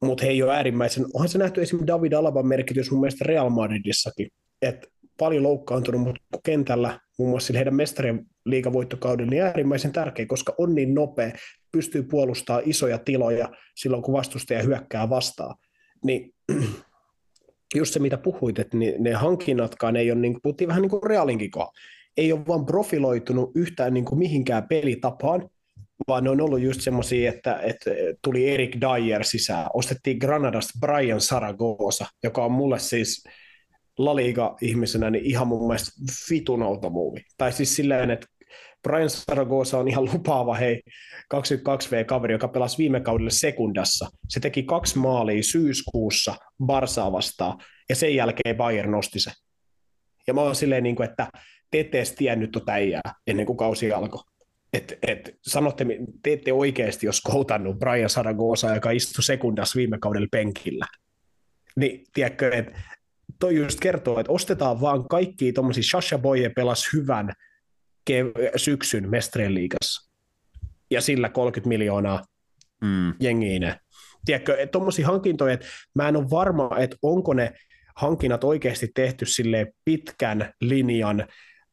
mutta he ei ole äärimmäisen, onhan se nähty esimerkiksi David Alaban merkitys mun mielestä Real Madridissakin, että paljon loukkaantunut, mutta kentällä muun muassa heidän mestarien liigavoittokauden niin äärimmäisen tärkeä, koska on niin nopea, pystyy puolustamaan isoja tiloja silloin, kun vastustaja hyökkää vastaan. Niin just se, mitä puhuit, että ne hankinnatkaan ei ole, niin puhuttiin vähän niin kuin Realinkin kohdalla, ei ole vaan profiloitunut yhtään niin kuin mihinkään pelitapaan, vaan ne on ollut just semmoisia, että, että tuli Erik Dyer sisään, ostettiin Granadasta Brian Saragosa, joka on mulle siis La Liga-ihmisenä niin ihan mun mielestä vitun movie. Tai siis silleen, että Brian Saragosa on ihan lupaava, hei, 22V-kaveri, joka pelasi viime kaudelle sekundassa. Se teki kaksi maalia syyskuussa Barsaa vastaan, ja sen jälkeen Bayern nosti se. Ja mä oon silleen, niin kuin, että te ette edes tiennyt tuota äijää ennen kuin kausi alkoi. Et, et, sanotte, te ette oikeasti jos koutannut Brian Saragosa, joka istui sekundassa viime kaudella penkillä. Niin, tiedätkö, että toi just kertoo, että ostetaan vaan kaikki tuommoisia, Shasha Boye pelasi hyvän kev- syksyn Mestrien liigassa. Ja sillä 30 miljoonaa mm. jengiin. Tiedätkö, että tuommoisia hankintoja, että mä en ole varma, että onko ne hankinnat oikeasti tehty sille pitkän linjan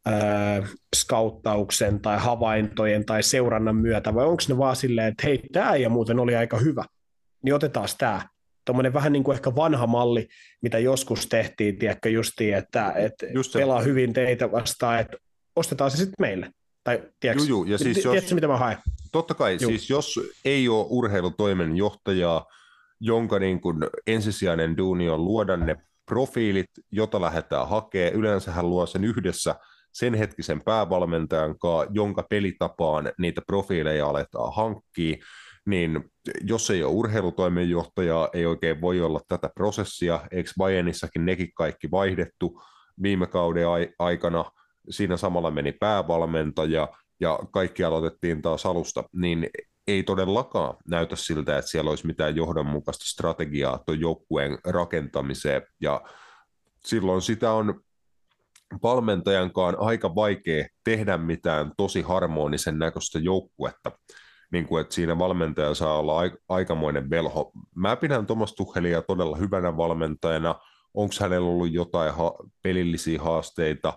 äh, skauttauksen tai havaintojen tai seurannan myötä, vai onko ne vaan silleen, että hei, tämä ja muuten oli aika hyvä, niin otetaan tämä. Tuommoinen vähän niin kuin ehkä vanha malli, mitä joskus tehtiin, tiedätkö, justiin, että, että Just pelaa hyvin teitä vastaan, että ostetaan se sitten meille. Tai tiedätkö, Juju, ja siis tiedätkö jos, mitä mä haen? Totta kai, Juh. siis jos ei ole urheilutoimenjohtajaa, jonka niin kuin ensisijainen duuni on luoda ne profiilit, jota lähdetään hakemaan, yleensä hän luo sen yhdessä sen hetkisen päävalmentajan kanssa, jonka pelitapaan niitä profiileja aletaan hankkia, niin jos ei ole urheilutoimenjohtajaa, ei oikein voi olla tätä prosessia, eikö Bayernissakin nekin kaikki vaihdettu viime kauden aikana, siinä samalla meni päävalmentaja ja kaikki aloitettiin taas alusta, niin ei todellakaan näytä siltä, että siellä olisi mitään johdonmukaista strategiaa tuon joukkueen rakentamiseen, ja silloin sitä on valmentajankaan aika vaikea tehdä mitään tosi harmonisen näköistä joukkuetta, niin kuin, että siinä valmentaja saa olla aikamoinen velho. Mä pidän Thomas Tuchelia todella hyvänä valmentajana, onko hänellä ollut jotain ha- pelillisiä haasteita,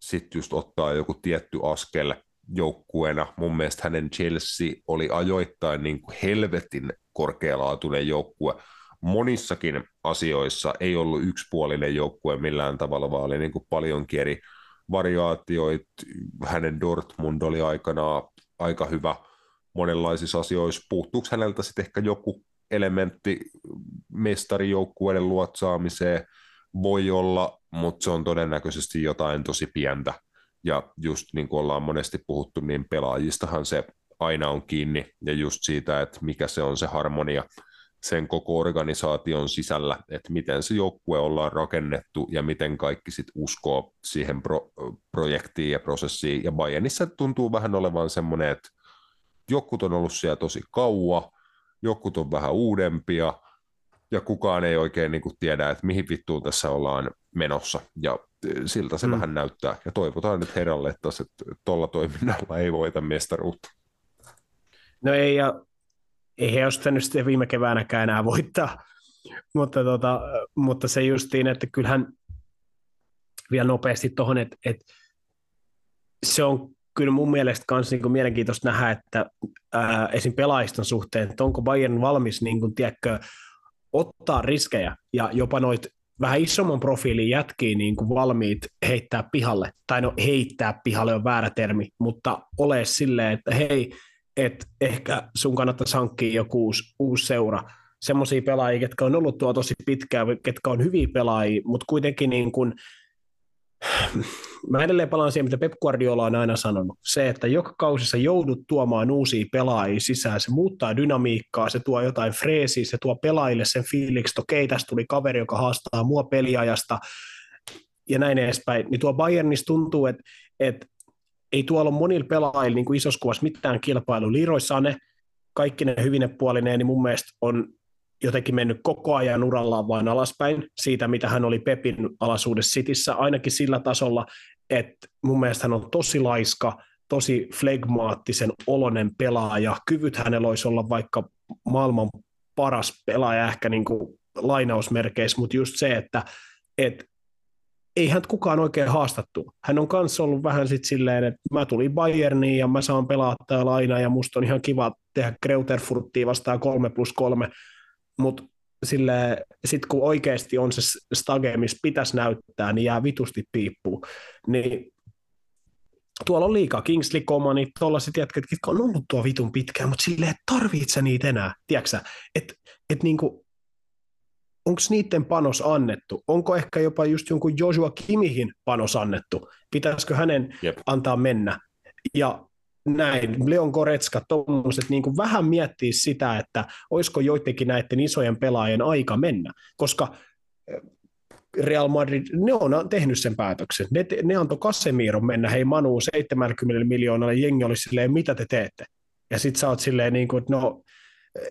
sitten just ottaa joku tietty askel joukkueena. Mun mielestä hänen Chelsea oli ajoittain niin kuin helvetin korkealaatuinen joukkue. Monissakin asioissa ei ollut yksipuolinen joukkue millään tavalla, vaan oli niin kuin paljonkin eri variaatioita. Hänen Dortmund oli aikanaan aika hyvä monenlaisissa asioissa. Puuttuuko häneltä sitten ehkä joku elementti mestarijoukkueiden luotsaamiseen? Voi olla, mutta se on todennäköisesti jotain tosi pientä. Ja just niin kuin ollaan monesti puhuttu, niin pelaajistahan se aina on kiinni, ja just siitä, että mikä se on se harmonia sen koko organisaation sisällä, että miten se joukkue ollaan rakennettu ja miten kaikki sit uskoo siihen pro- projektiin ja prosessiin. Ja Bayernissa tuntuu vähän olevan semmoinen, että jokut on ollut siellä tosi kauan, jokut on vähän uudempia, ja kukaan ei oikein niin kuin tiedä, että mihin vittuun tässä ollaan menossa, ja e, siltä se mm. vähän näyttää, ja toivotaan nyt herralle, että tuolla toiminnalla ei voita mestaruutta. No ei, ja ei he olisi sitten viime keväänäkään enää voittaa, mutta, tota, mutta se justiin, että kyllähän vielä nopeasti tuohon, että, että se on kyllä mun mielestä myös niin mielenkiintoista nähdä, että ää, esim. pelaajiston suhteen, että onko Bayern valmis niin kuin, tiedätkö, ottaa riskejä ja jopa noit vähän isomman profiilin jätkiä niin kuin valmiit heittää pihalle, tai no heittää pihalle on väärä termi, mutta ole silleen, että hei, että ehkä sun kannattaisi hankkia joku uusi, uusi seura, semmoisia pelaajia, ketkä on ollut tuo tosi pitkään, ketkä on hyviä pelaajia, mutta kuitenkin niin kuin, mä edelleen palaan siihen, mitä Pep Guardiola on aina sanonut. Se, että joka kausissa joudut tuomaan uusia pelaajia sisään, se muuttaa dynamiikkaa, se tuo jotain freesiä, se tuo pelaajille sen fiiliksi, että okei, tästä tuli kaveri, joka haastaa mua peliajasta ja näin edespäin. Niin tuo Bayernissa tuntuu, että, että ei tuolla ole monilla pelaajilla niin kuin isossa kuvassa mitään kilpailu. Leroy Sane, kaikki ne hyvine puolineen, niin mun mielestä on jotenkin mennyt koko ajan urallaan vain alaspäin siitä, mitä hän oli Pepin alaisuudessa Sitissä, ainakin sillä tasolla, että mun mielestä hän on tosi laiska, tosi flegmaattisen olonen pelaaja. Kyvyt hänellä olisi olla vaikka maailman paras pelaaja ehkä niin kuin lainausmerkeissä, mutta just se, että, että ei hän kukaan oikein haastattu. Hän on kanssa ollut vähän sit silleen, että mä tulin Bayerniin ja mä saan pelaa täällä laina ja musta on ihan kiva tehdä Kreuterfurttia vastaan 3 plus 3, mutta sille kun oikeasti on se stage, missä pitäisi näyttää, niin jää vitusti piippuu. Niin tuolla on liikaa Kingsley Comani, tuollaiset jätkät, jotka on ollut tuo vitun pitkään, mutta silleen, tarvitse niitä enää, tiedätkö että et niinku, onko niiden panos annettu? Onko ehkä jopa just jonkun Joshua Kimihin panos annettu? Pitäisikö hänen Jep. antaa mennä? Ja näin, Leon Goretska, tuommoiset niin vähän miettiä sitä, että olisiko joidenkin näiden isojen pelaajien aika mennä, koska eh, Real Madrid, ne on tehnyt sen päätöksen. Ne, ne antoi Casemiron mennä, hei Manu, 70 miljoonalle jengi oli silleen, mitä te teette? Ja sit sä oot silleen, niin kuin, no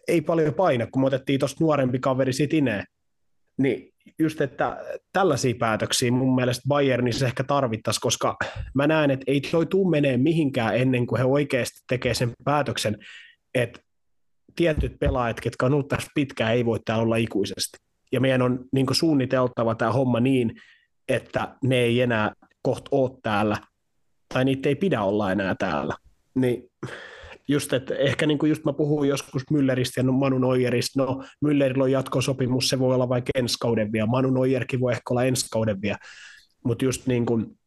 ei paljon paina, kun me otettiin tuosta nuorempi kaveri sit ineen. Niin just, että tällaisia päätöksiä mun mielestä Bayernissa ehkä tarvittaisiin, koska mä näen, että ei toi tuu menee mihinkään ennen kuin he oikeasti tekee sen päätöksen, että tietyt pelaajat, ketkä on ollut tässä pitkään, ei voi täällä olla ikuisesti. Ja meidän on niin suunniteltava tämä homma niin, että ne ei enää kohta ole täällä, tai niitä ei pidä olla enää täällä. Niin just, että ehkä niin kuin just mä puhuin joskus Mülleristä ja Manu Neuerista, no Müllerillä on jatkosopimus, se voi olla vaikka ensi kauden vielä, Manu Neuerkin voi ehkä olla ensi kauden vielä, mutta just niin kuin,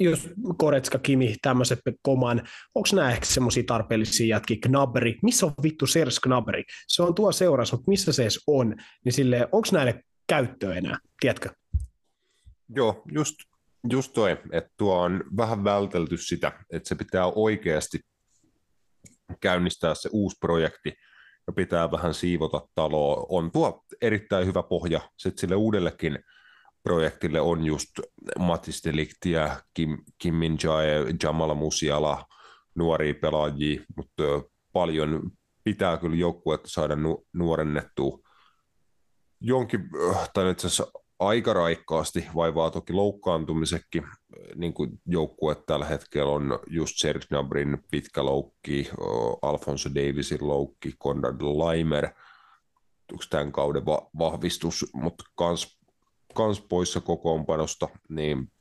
just Koretska, Kimi, tämmöiset koman, onko nämä ehkä semmoisia tarpeellisia jätkiä, Knabri, missä on vittu Sers Knabri? Se on tuo seurassa, mutta missä se edes on? Niin silleen, onko näille käyttöä enää, tiedätkö? Joo, just, just toi, että tuo on vähän vältelty sitä, että se pitää oikeasti käynnistää se uusi projekti ja pitää vähän siivota taloa. On tuo erittäin hyvä pohja sitten sille uudellekin projektille on just Matis Deliktiä, Kim, Kim Min Jae, Jamal Musiala, nuoria pelaajia, mutta paljon pitää kyllä joukkuetta saada nu- nuorennettua. Jonkin, tai itse asiassa aika raikkaasti vaivaa toki loukkaantumisekin, niin kuin joukkue tällä hetkellä on just Serge Gnabrin pitkä loukki, Alfonso Davisin loukki, Konrad Laimer, onko tämän kauden va- vahvistus, mutta kans, kans poissa kokoonpanosta, niin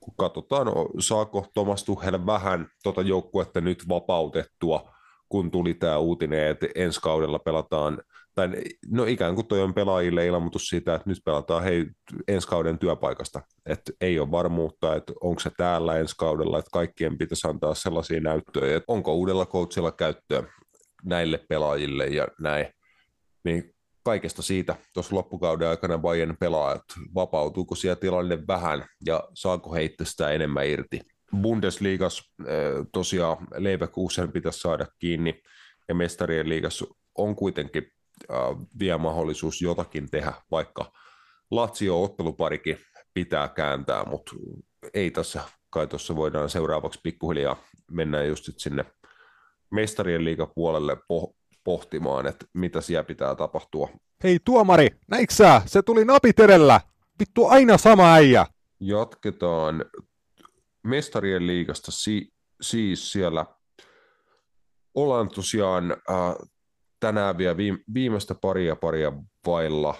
kun katsotaan, saako Thomas Tuchel vähän tota joukkuetta nyt vapautettua, kun tuli tämä uutinen, että ensi kaudella pelataan tai no ikään kuin toi on pelaajille ilmoitus siitä, että nyt pelataan hei ensi kauden työpaikasta, että ei ole varmuutta, että onko se täällä ensi kaudella, että kaikkien pitäisi antaa sellaisia näyttöjä, että onko uudella coachilla käyttöä näille pelaajille ja näin, niin kaikesta siitä tuossa loppukauden aikana Bayern pelaajat, vapautuuko siellä tilanne vähän ja saako heittää sitä enemmän irti. Bundesliigas tosiaan Leverkusen pitäisi saada kiinni ja mestarien liigassa on kuitenkin vielä mahdollisuus jotakin tehdä, vaikka Lazio-otteluparikin pitää kääntää, mutta ei tässä, kai tuossa voidaan seuraavaksi pikkuhiljaa mennä just sinne mestarien liigapuolelle poh- pohtimaan, että mitä siellä pitää tapahtua. Hei tuomari, näitkö sä? Se tuli napit edellä. Vittu aina sama äijä. Jatketaan mestarien liigasta si- siis siellä ollaan tosiaan äh, tänään vielä viimeistä paria paria vailla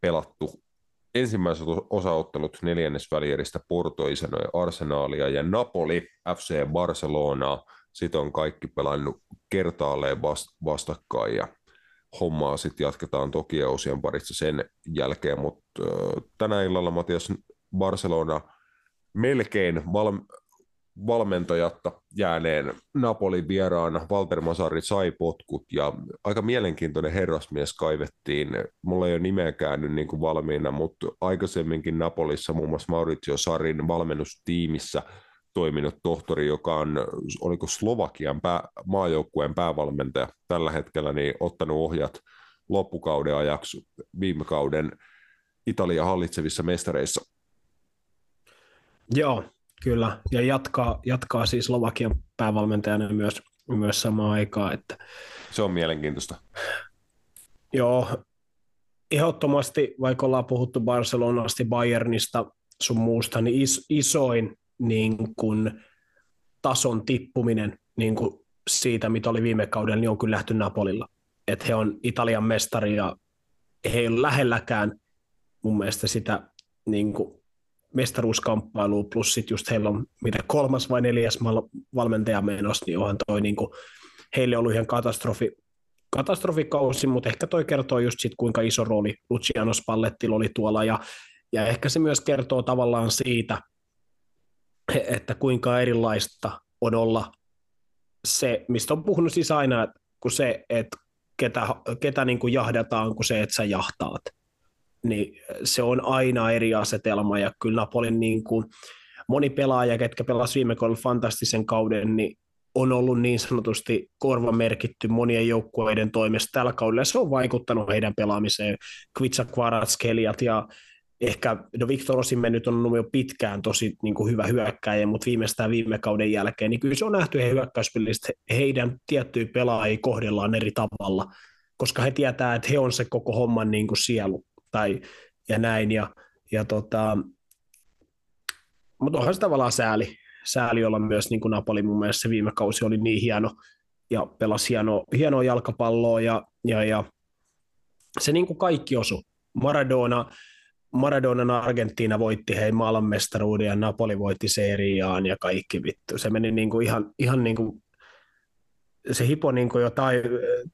pelattu ensimmäiset osaottelut neljännesvälieristä Porto Isenoi Arsenaalia ja Napoli FC Barcelonaa. Sitten on kaikki pelannut kertaalleen vastakkain ja hommaa sitten jatketaan toki osien parissa sen jälkeen, mutta tänä illalla Matias Barcelona melkein val- valmentajatta jääneen Napolin vieraana. Walter Masari sai potkut ja aika mielenkiintoinen herrasmies kaivettiin. Mulla ei ole nimeäkään nyt niin kuin valmiina, mutta aikaisemminkin Napolissa muun muassa Maurizio Sarin valmennustiimissä toiminut tohtori, joka on, oliko Slovakian pää, maajoukkueen päävalmentaja tällä hetkellä, niin ottanut ohjat loppukauden ajaksi viime kauden Italian hallitsevissa mestareissa. Joo, Kyllä, ja jatkaa, jatkaa siis Slovakian päävalmentajana myös, myös samaan aikaan. Että... Se on mielenkiintoista. Joo, ehdottomasti, vaikka ollaan puhuttu Barcelonasta, Bayernista, sun muusta, niin is, isoin niin kun, tason tippuminen niin kun siitä, mitä oli viime kaudella, niin on kyllä lähty Napolilla. Että he on Italian mestari ja he ei ole lähelläkään mun mielestä sitä niin kuin, mestaruuskamppailuun, plus sitten just heillä on mitä kolmas vai neljäs valmentaja menossa, niin onhan toi niin kuin, heille ollut ihan katastrofi, katastrofikausi, mutta ehkä toi kertoo just sit, kuinka iso rooli Luciano Spallettilla oli tuolla, ja, ja ehkä se myös kertoo tavallaan siitä, että kuinka erilaista on olla se, mistä on puhunut siis aina, kun se, että ketä, ketä niin kuin jahdataan kuin se, että sä jahtaat. Niin se on aina eri asetelma. Ja kyllä Napolin niin kuin, moni pelaaja, ketkä pelasi viime kaudella fantastisen kauden, niin on ollut niin sanotusti korvamerkitty monien joukkueiden toimesta tällä kaudella, se on vaikuttanut heidän pelaamiseen. Kvitsa Kvaratskeljat ja ehkä, no Viktor Osimen nyt on ollut jo pitkään tosi niin kuin hyvä hyökkäjä, mutta viimeistään viime kauden jälkeen, niin kyllä se on nähty heidän hyökkäyspelistä, heidän tiettyjä pelaajia kohdellaan eri tavalla, koska he tietää, että he on se koko homman niin kuin sielu tai, ja näin, ja, ja tota, mutta onhan se tavallaan sääli, sääli olla myös niin kuin Napoli mun mielestä se viime kausi oli niin hieno ja pelasi hieno, hienoa jalkapalloa ja, ja, ja se niin kuin kaikki osu. Maradona, Maradonan Argentiina voitti hei maailmanmestaruuden ja Napoli voitti seriaan ja kaikki vittu. Se meni niin kuin ihan, ihan niin kuin, se hipo niin kuin jotain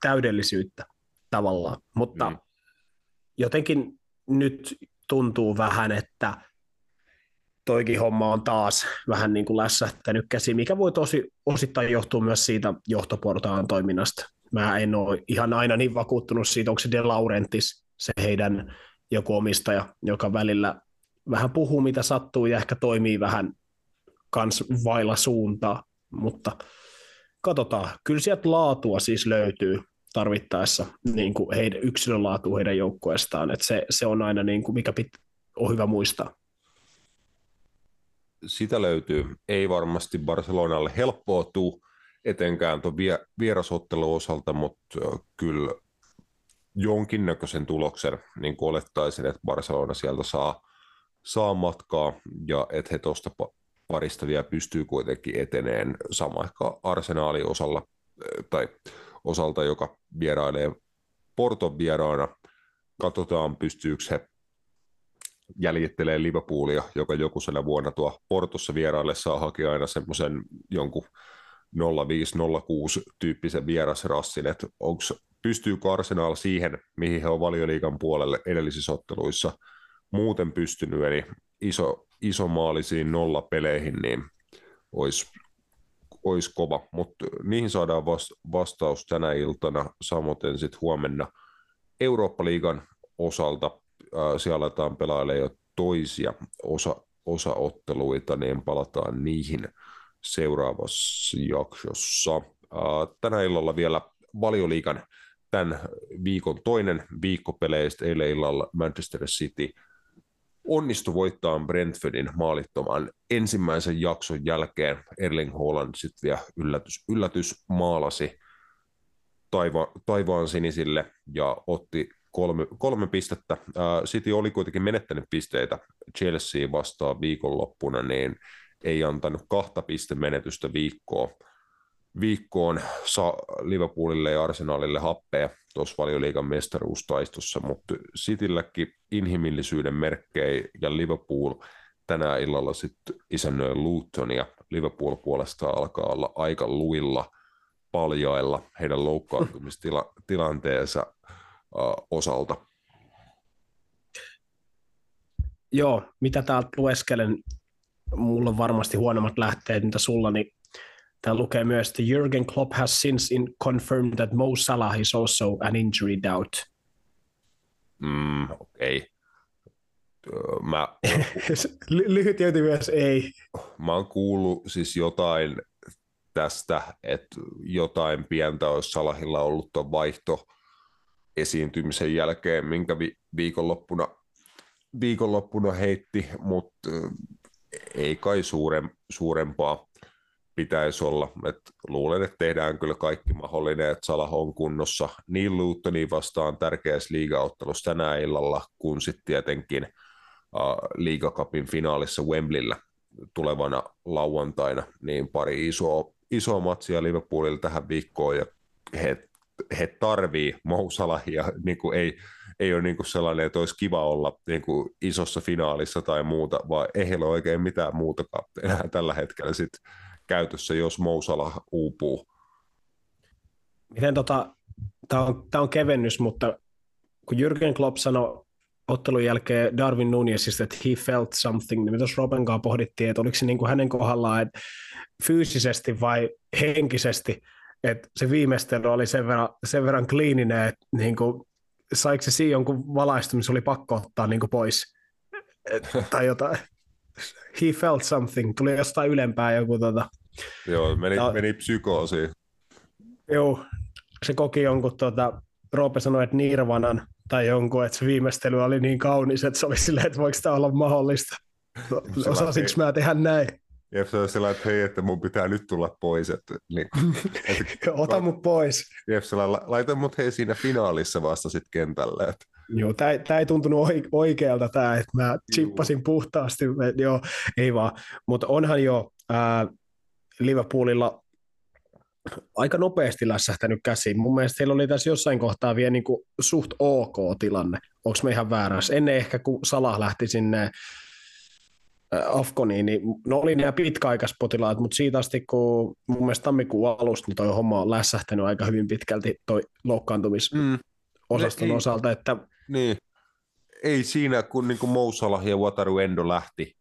täydellisyyttä tavallaan, mutta mm. Jotenkin nyt tuntuu vähän, että toikin homma on taas vähän niin kuin lässähtänyt käsi, mikä voi tosi osittain johtua myös siitä johtoportaan toiminnasta. Mä en ole ihan aina niin vakuuttunut siitä, onko se De Laurentiis se heidän joku omistaja, joka välillä vähän puhuu mitä sattuu ja ehkä toimii vähän kans vailla suuntaa, mutta katsotaan. Kyllä sieltä laatua siis löytyy tarvittaessa niin kuin heidän yksilölaatu heidän joukkueestaan, että se, se on aina niin kuin, mikä pit, on hyvä muistaa sitä löytyy. Ei varmasti Barcelonalle helppoa tuu etenkään tuon vierasottelun osalta, mutta kyllä jonkinnäköisen tuloksen niin kuin olettaisin, että Barcelona sieltä saa, saa matkaa ja että he tuosta parista vielä pystyy kuitenkin eteneen sama ehkä arsenaali osalla, tai osalta, joka vierailee Porton vieraana. Katsotaan, pystyykö he jäljittelee Liverpoolia, joka joku sen vuonna tuo Portossa vieraillessa haki aina semmoisen jonkun 05-06 tyyppisen vierasrassin, että onko, pystyykö Arsenal siihen, mihin he on valioliikan puolelle edellisissä otteluissa muuten pystynyt, eli iso, iso maalisiin nollapeleihin, niin olisi, olisi kova, mutta niihin saadaan vastaus tänä iltana, samoin sitten huomenna Eurooppa-liigan osalta siellä aletaan pelailemaan jo toisia osa, osaotteluita, niin palataan niihin seuraavassa jaksossa. Tänä illalla vielä valioliikan tämän viikon toinen viikkopeleistä eilen illalla Manchester City onnistui voittaa Brentfordin maalittoman ensimmäisen jakson jälkeen. Erling Haaland sitten vielä yllätys, yllätys maalasi taiva, taivaan sinisille ja otti kolme, kolme pistettä. City oli kuitenkin menettänyt pisteitä Chelsea vastaan viikonloppuna, niin ei antanut kahta pistemenetystä viikkoon. Viikkoon saa Liverpoolille ja Arsenalille happea tuossa valioliigan mestaruustaistossa, mutta Citylläkin inhimillisyyden merkkejä ja Liverpool tänä illalla sitten isännöi Luton ja Liverpool puolestaan alkaa olla aika luilla paljailla heidän loukkaantumistilanteensa osalta. Joo, mitä täältä lueskelen, mulla on varmasti huonommat lähteet, mitä sulla, niin Täällä lukee myös, että Jürgen Klopp has since in confirmed that Mo Salah is also an injury doubt. Mm, okei. Okay. Mä... Lyhyt ja myös ei. Mä oon kuullut siis jotain tästä, että jotain pientä olisi Salahilla ollut tuon vaihto esiintymisen jälkeen, minkä vi- viikonloppuna, viikonloppuna heitti, mutta ei kai suurem, suurempaa pitäisi olla. Et luulen, että tehdään kyllä kaikki mahdollinen, että Salah on kunnossa niin Lutoni vastaan tärkeässä liigaottelussa tänä illalla, kun sitten tietenkin uh, liigakapin finaalissa Wembleyllä tulevana lauantaina, niin pari isoa, isoa matsia Liverpoolilla tähän viikkoon, ja he he tarvii Mousalahia, niin kuin ei, ei ole niin kuin sellainen, että olisi kiva olla niin kuin isossa finaalissa tai muuta, vaan ei heillä ole oikein mitään muutakaan enää tällä hetkellä sit käytössä, jos Mousala uupuu. Miten tota, tämä on, on kevennys, mutta kun Jürgen Klopp sanoi ottelun jälkeen Darwin Nunezista, että he felt something, niin me tuossa Roben kanssa pohdittiin, että oliko se niin kuin hänen kohdallaan että fyysisesti vai henkisesti, että se viimeistely oli sen verran, sen verran kliininen, että niin kuin, saiko se siinä jonkun valaistumisen, oli pakko ottaa niin kuin pois. Tai jotain. He felt something, tuli jostain ylempää joku tota. Joo, meni, Ja- meni psykoosiin. Joo, se koki jonkun, tota, Roope sanoi, että Nirvanan tai jonkun, että se viimeistely oli niin kaunis, että se oli silleen, että voiko tämä olla mahdollista. No, Osasinko mä tehdä näin? Jep, se on sellainen, että hei, että mun pitää nyt tulla pois. Että, niin, että, Ota mut pois. Jep, laita mut hei siinä finaalissa vasta sit kentälle. Että, Joo, tämä ei, tuntunut oi- oikealta tämä, että mä chippasin puhtaasti. Joo, ei vaan. Mutta onhan jo ää, Liverpoolilla aika nopeasti lässähtänyt käsiin. Mun mielestä heillä oli tässä jossain kohtaa vielä niin kuin suht ok tilanne. Onko me ihan väärässä? Ennen ehkä, kun Salah lähti sinne Afkoniin, niin no oli nämä pitkäaikaispotilaat, mutta siitä asti, kun mun mielestä tammikuun alusta, niin toi homma on lässähtänyt aika hyvin pitkälti toi loukkaantumisosaston mm, Ei- osalta, että niin, ei siinä, kun niin kuin Mo Salah ja Wataru Endo lähti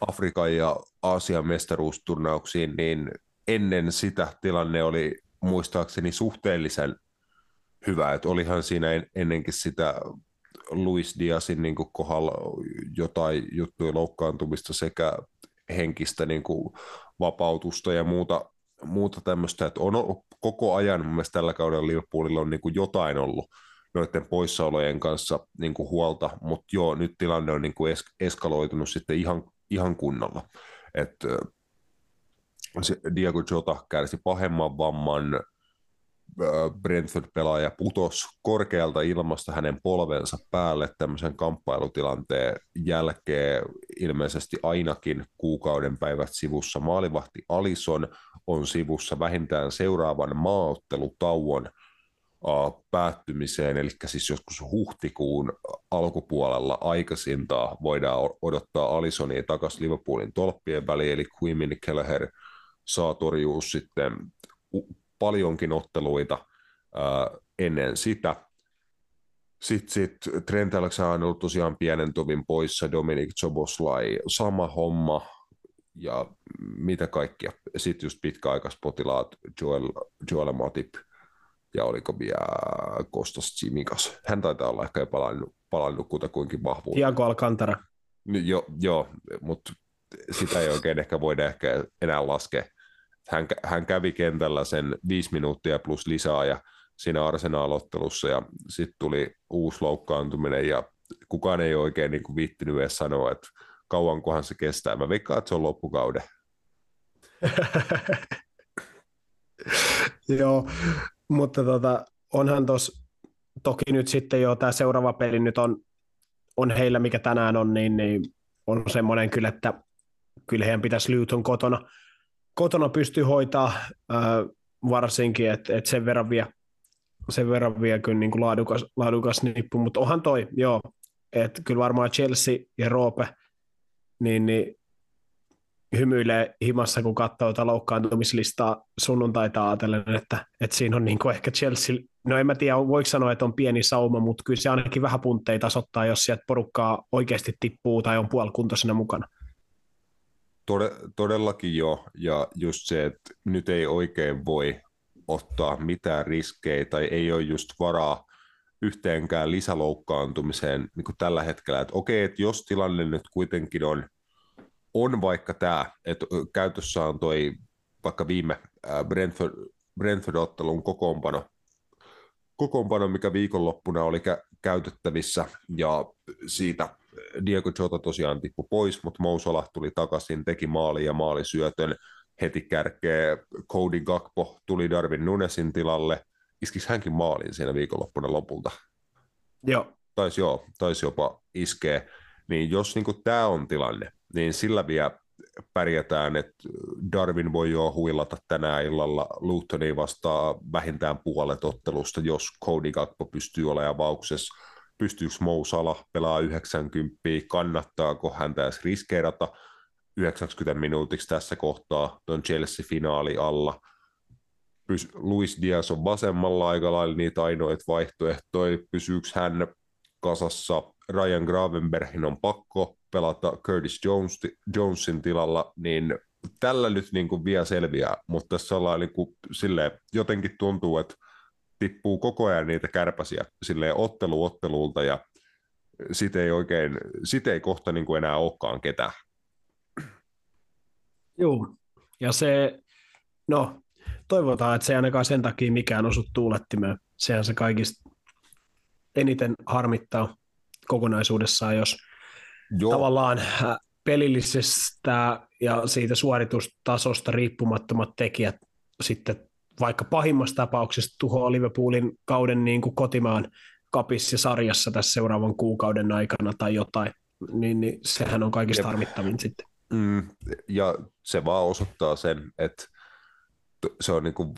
Afrikan ja Aasian mestaruusturnauksiin, niin ennen sitä tilanne oli muistaakseni suhteellisen hyvä. Et olihan siinä en- ennenkin sitä Luis Diazin niin kohdalla jotain juttuja loukkaantumista sekä henkistä niin kuin vapautusta ja muuta, muuta tämmöistä, että on koko ajan mun mielestä tällä kaudella Liverpoolilla on niin kuin jotain ollut noiden poissaolojen kanssa niin kuin huolta, mutta joo, nyt tilanne on niin kuin es- eskaloitunut sitten ihan, ihan kunnolla. Et, se Diego Jota kärsi pahemman vamman, Brentford-pelaaja putos korkealta ilmasta hänen polvensa päälle tämmöisen kamppailutilanteen jälkeen ilmeisesti ainakin kuukauden päivät sivussa. Maalivahti Alison on sivussa vähintään seuraavan maaottelutauon päättymiseen, eli siis joskus huhtikuun alkupuolella aikaisintaan voidaan odottaa Alisonia takaisin Liverpoolin tolppien väliin, eli Quimin Kelleher saa torjua sitten paljonkin otteluita ennen sitä. Sitten sit Trent Alexander tosiaan pienen tovin poissa, Dominic Zoboslai sama homma, ja mitä kaikkia. Sitten just pitkäaikaispotilaat, Joel, Joel Matip, ja oliko vielä Kostas Tsimikas. Hän taitaa olla ehkä jo palannut, palannut kutakuinkin vahvuuteen. Tiago Alcantara. Niin, Jo, joo, mutta sitä ei oikein ehkä voida ehkä enää laskea. Hän, hän kävi kentällä sen viisi minuuttia plus lisää ja siinä Arsenal-ottelussa ja sitten tuli uusi loukkaantuminen ja kukaan ei oikein niin kuin viittinyt edes sanoa, että kauankohan se kestää. Mä veikkaan, että se on loppukauden. Joo, mutta tota, onhan tos, toki nyt sitten jo tämä seuraava peli nyt on, on heillä, mikä tänään on, niin, niin on semmoinen kyllä, että kyllä heidän pitäisi Luton kotona, kotona pystyä hoitaa äh, varsinkin, että et sen verran vie, sen verran vie kyllä niin kuin laadukas, laadukas nippu, mutta onhan toi, joo, että kyllä varmaan Chelsea ja Roope, niin, niin hymyilee himassa, kun katsoo tätä loukkaantumislistaa sunnuntaita ajatellen, että, että siinä on niin kuin ehkä Chelsea, no en mä tiedä, voiko sanoa, että on pieni sauma, mutta kyllä se ainakin vähän puntteja tasoittaa, jos sieltä porukkaa oikeasti tippuu tai on puolikuntoisena mukana. Tode- todellakin jo, ja just se, että nyt ei oikein voi ottaa mitään riskejä tai ei ole just varaa yhteenkään lisäloukkaantumiseen niin kuin tällä hetkellä. Että okei, että jos tilanne nyt kuitenkin on, on vaikka tämä, että käytössä on toi vaikka viime Brentford, Brentford-ottelun kokoonpano, kokoonpano, mikä viikonloppuna oli kä- käytettävissä, ja siitä Diego Jota tosiaan tippui pois, mutta Mo Salah tuli takaisin, teki maali ja maalisyötön heti kärkeä. Cody Gakpo tuli Darwin Nunesin tilalle. Iskisi hänkin maalin siinä viikonloppuna lopulta? Joo, Taisi joo, taisi jopa iskeä. Niin jos niin tämä on tilanne, niin sillä vielä pärjätään, että Darwin voi jo huilata tänään illalla Lutonia vastaan vähintään puolet ottelusta, jos Cody Gakpo pystyy olemaan avauksessa. Pystyykö Mo Salah pelaa 90, kannattaako häntä edes riskeerata 90 minuutiksi tässä kohtaa tuon Chelsea-finaali alla. Pys- Luis Diaz on vasemmalla aika lailla niitä ainoita vaihtoehtoja. Pysyykö hän kasassa? Ryan Gravenbergin on pakko pelata Curtis Jones, Jonesin tilalla, niin tällä nyt niin kuin vielä selviää, mutta tässä ollaan niin kuin, silleen, jotenkin tuntuu, että tippuu koko ajan niitä kärpäsiä silleen ottelu ottelulta ja sit ei oikein, sit ei kohta niin kuin enää olekaan ketään. Joo, ja se, no, toivotaan, että se ei ainakaan sen takia mikään osu tuulettimeen. Sehän se kaikista eniten harmittaa kokonaisuudessaan, jos Joo. tavallaan äh, pelillisestä ja siitä suoritustasosta riippumattomat tekijät sitten vaikka pahimmassa tapauksessa tuhoaa Liverpoolin kauden niin kuin kotimaan kapissa sarjassa tässä seuraavan kuukauden aikana tai jotain, niin, niin sehän on kaikista Jep. harmittavin sitten. Mm, ja se vaan osoittaa sen, että se on niin kuin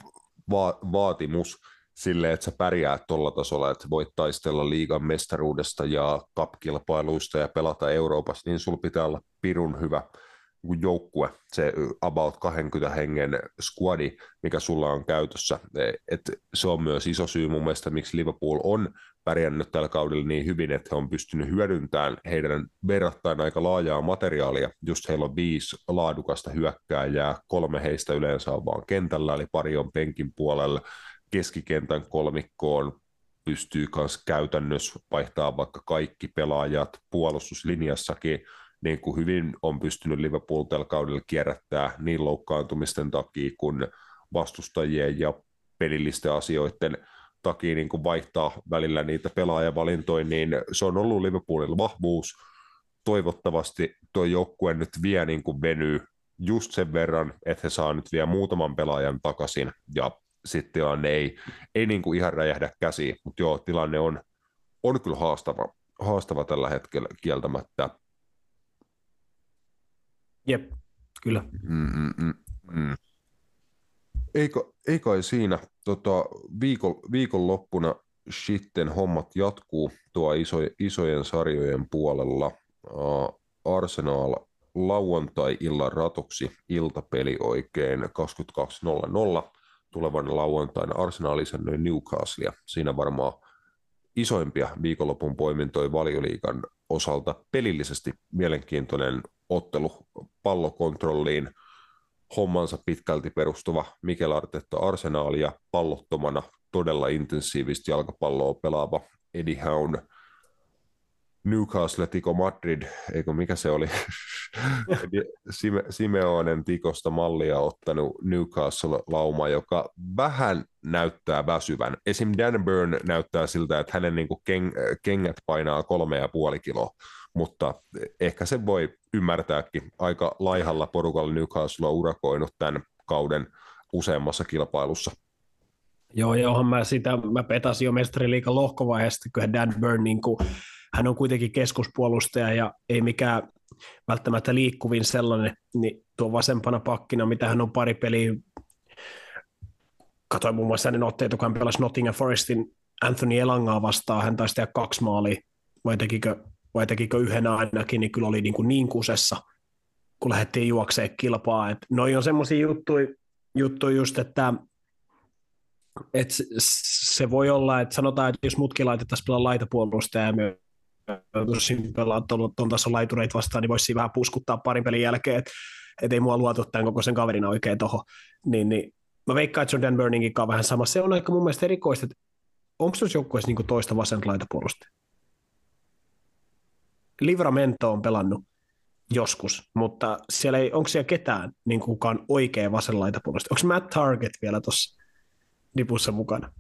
va- vaatimus sille, että sä pärjäät tuolla tasolla, että voit taistella liigan mestaruudesta ja kapkilpailuista ja pelata Euroopassa, niin sulla pitää olla pirun hyvä joukkue, se about 20 hengen squadi, mikä sulla on käytössä. Et se on myös iso syy mun mielestä, miksi Liverpool on pärjännyt tällä kaudella niin hyvin, että he on pystynyt hyödyntämään heidän verrattain aika laajaa materiaalia. Just heillä on viisi laadukasta hyökkääjää, kolme heistä yleensä on vaan kentällä, eli pari on penkin puolella. Keskikentän kolmikkoon pystyy myös käytännössä vaihtaa vaikka kaikki pelaajat puolustuslinjassakin niin kuin hyvin on pystynyt Liverpool tällä kaudella kierrättää niin loukkaantumisten takia kuin vastustajien ja pelillisten asioiden takia niin kuin vaihtaa välillä niitä pelaajavalintoja, niin se on ollut Liverpoolilla vahvuus. Toivottavasti tuo joukkue nyt vie niin kuin venyy just sen verran, että he saa nyt vielä muutaman pelaajan takaisin ja sitten tilanne ei, ei niin kuin ihan räjähdä käsiin, mutta joo, tilanne on, on kyllä haastava, haastava tällä hetkellä kieltämättä. Jep, kyllä. Mm, mm, mm, mm. Ei, ei kai siinä. Tota, viikon, viikonloppuna sitten hommat jatkuu tuo iso, isojen sarjojen puolella. Uh, Arsenal lauantai-illan ratoksi iltapeli oikein 22.00 tulevan lauantaina Arsenal isännöi Newcastle. Siinä varmaan isoimpia viikonlopun poimintoja valioliikan osalta. Pelillisesti mielenkiintoinen ottelu pallokontrolliin. Hommansa pitkälti perustuva Mikel Artetta arsenaali ja pallottomana todella intensiivistä jalkapalloa pelaava Eddie Hound Newcastle Tiko Madrid, eikö mikä se oli, Sime, Simeonen Tikosta mallia ottanut Newcastle-lauma, joka vähän näyttää väsyvän. Esim. Dan Burn näyttää siltä, että hänen niin keng, kengät painaa kolme ja puoli kiloa, mutta ehkä se voi ymmärtääkin. Aika laihalla porukalla Newcastle on urakoinut tämän kauden useammassa kilpailussa. Joo, johon mä sitä, mä petasin jo mestariliikan lohkovaiheesta, kun Dan Burn niin kuin hän on kuitenkin keskuspuolustaja ja ei mikään välttämättä liikkuvin sellainen, niin tuo vasempana pakkina, mitä hän on pari peliä, katsoin muun muassa hänen otteet, kun hän pelasi Nottingham Forestin Anthony Elangaa vastaan, hän taisi tehdä kaksi maalia, vai tekikö, vai tekikö yhden ainakin, niin kyllä oli niin, kuin niin kusessa, kun lähdettiin juokseen kilpaa. Et noi on semmoisia juttuja, juttuja just, että et se voi olla, että sanotaan, että jos mutkin laitettaisiin pelaa laitapuolustaja ja tosin pelaa tuon tason laitureita vastaan, niin voisi vähän puskuttaa parin pelin jälkeen, että et ei mua luotu tämän koko sen kaverin oikein tuohon. Niin, niin, mä veikkaan, että Jordan Burningin kanssa vähän sama. Se on aika mun mielestä erikoista, että onko tuossa joukkueessa niin toista vasenta laitapuolusta? Livramento on pelannut joskus, mutta siellä ei, onko siellä ketään niin kukaan oikea vasen laitapuolusta? Onko Matt Target vielä tuossa nipussa mukana?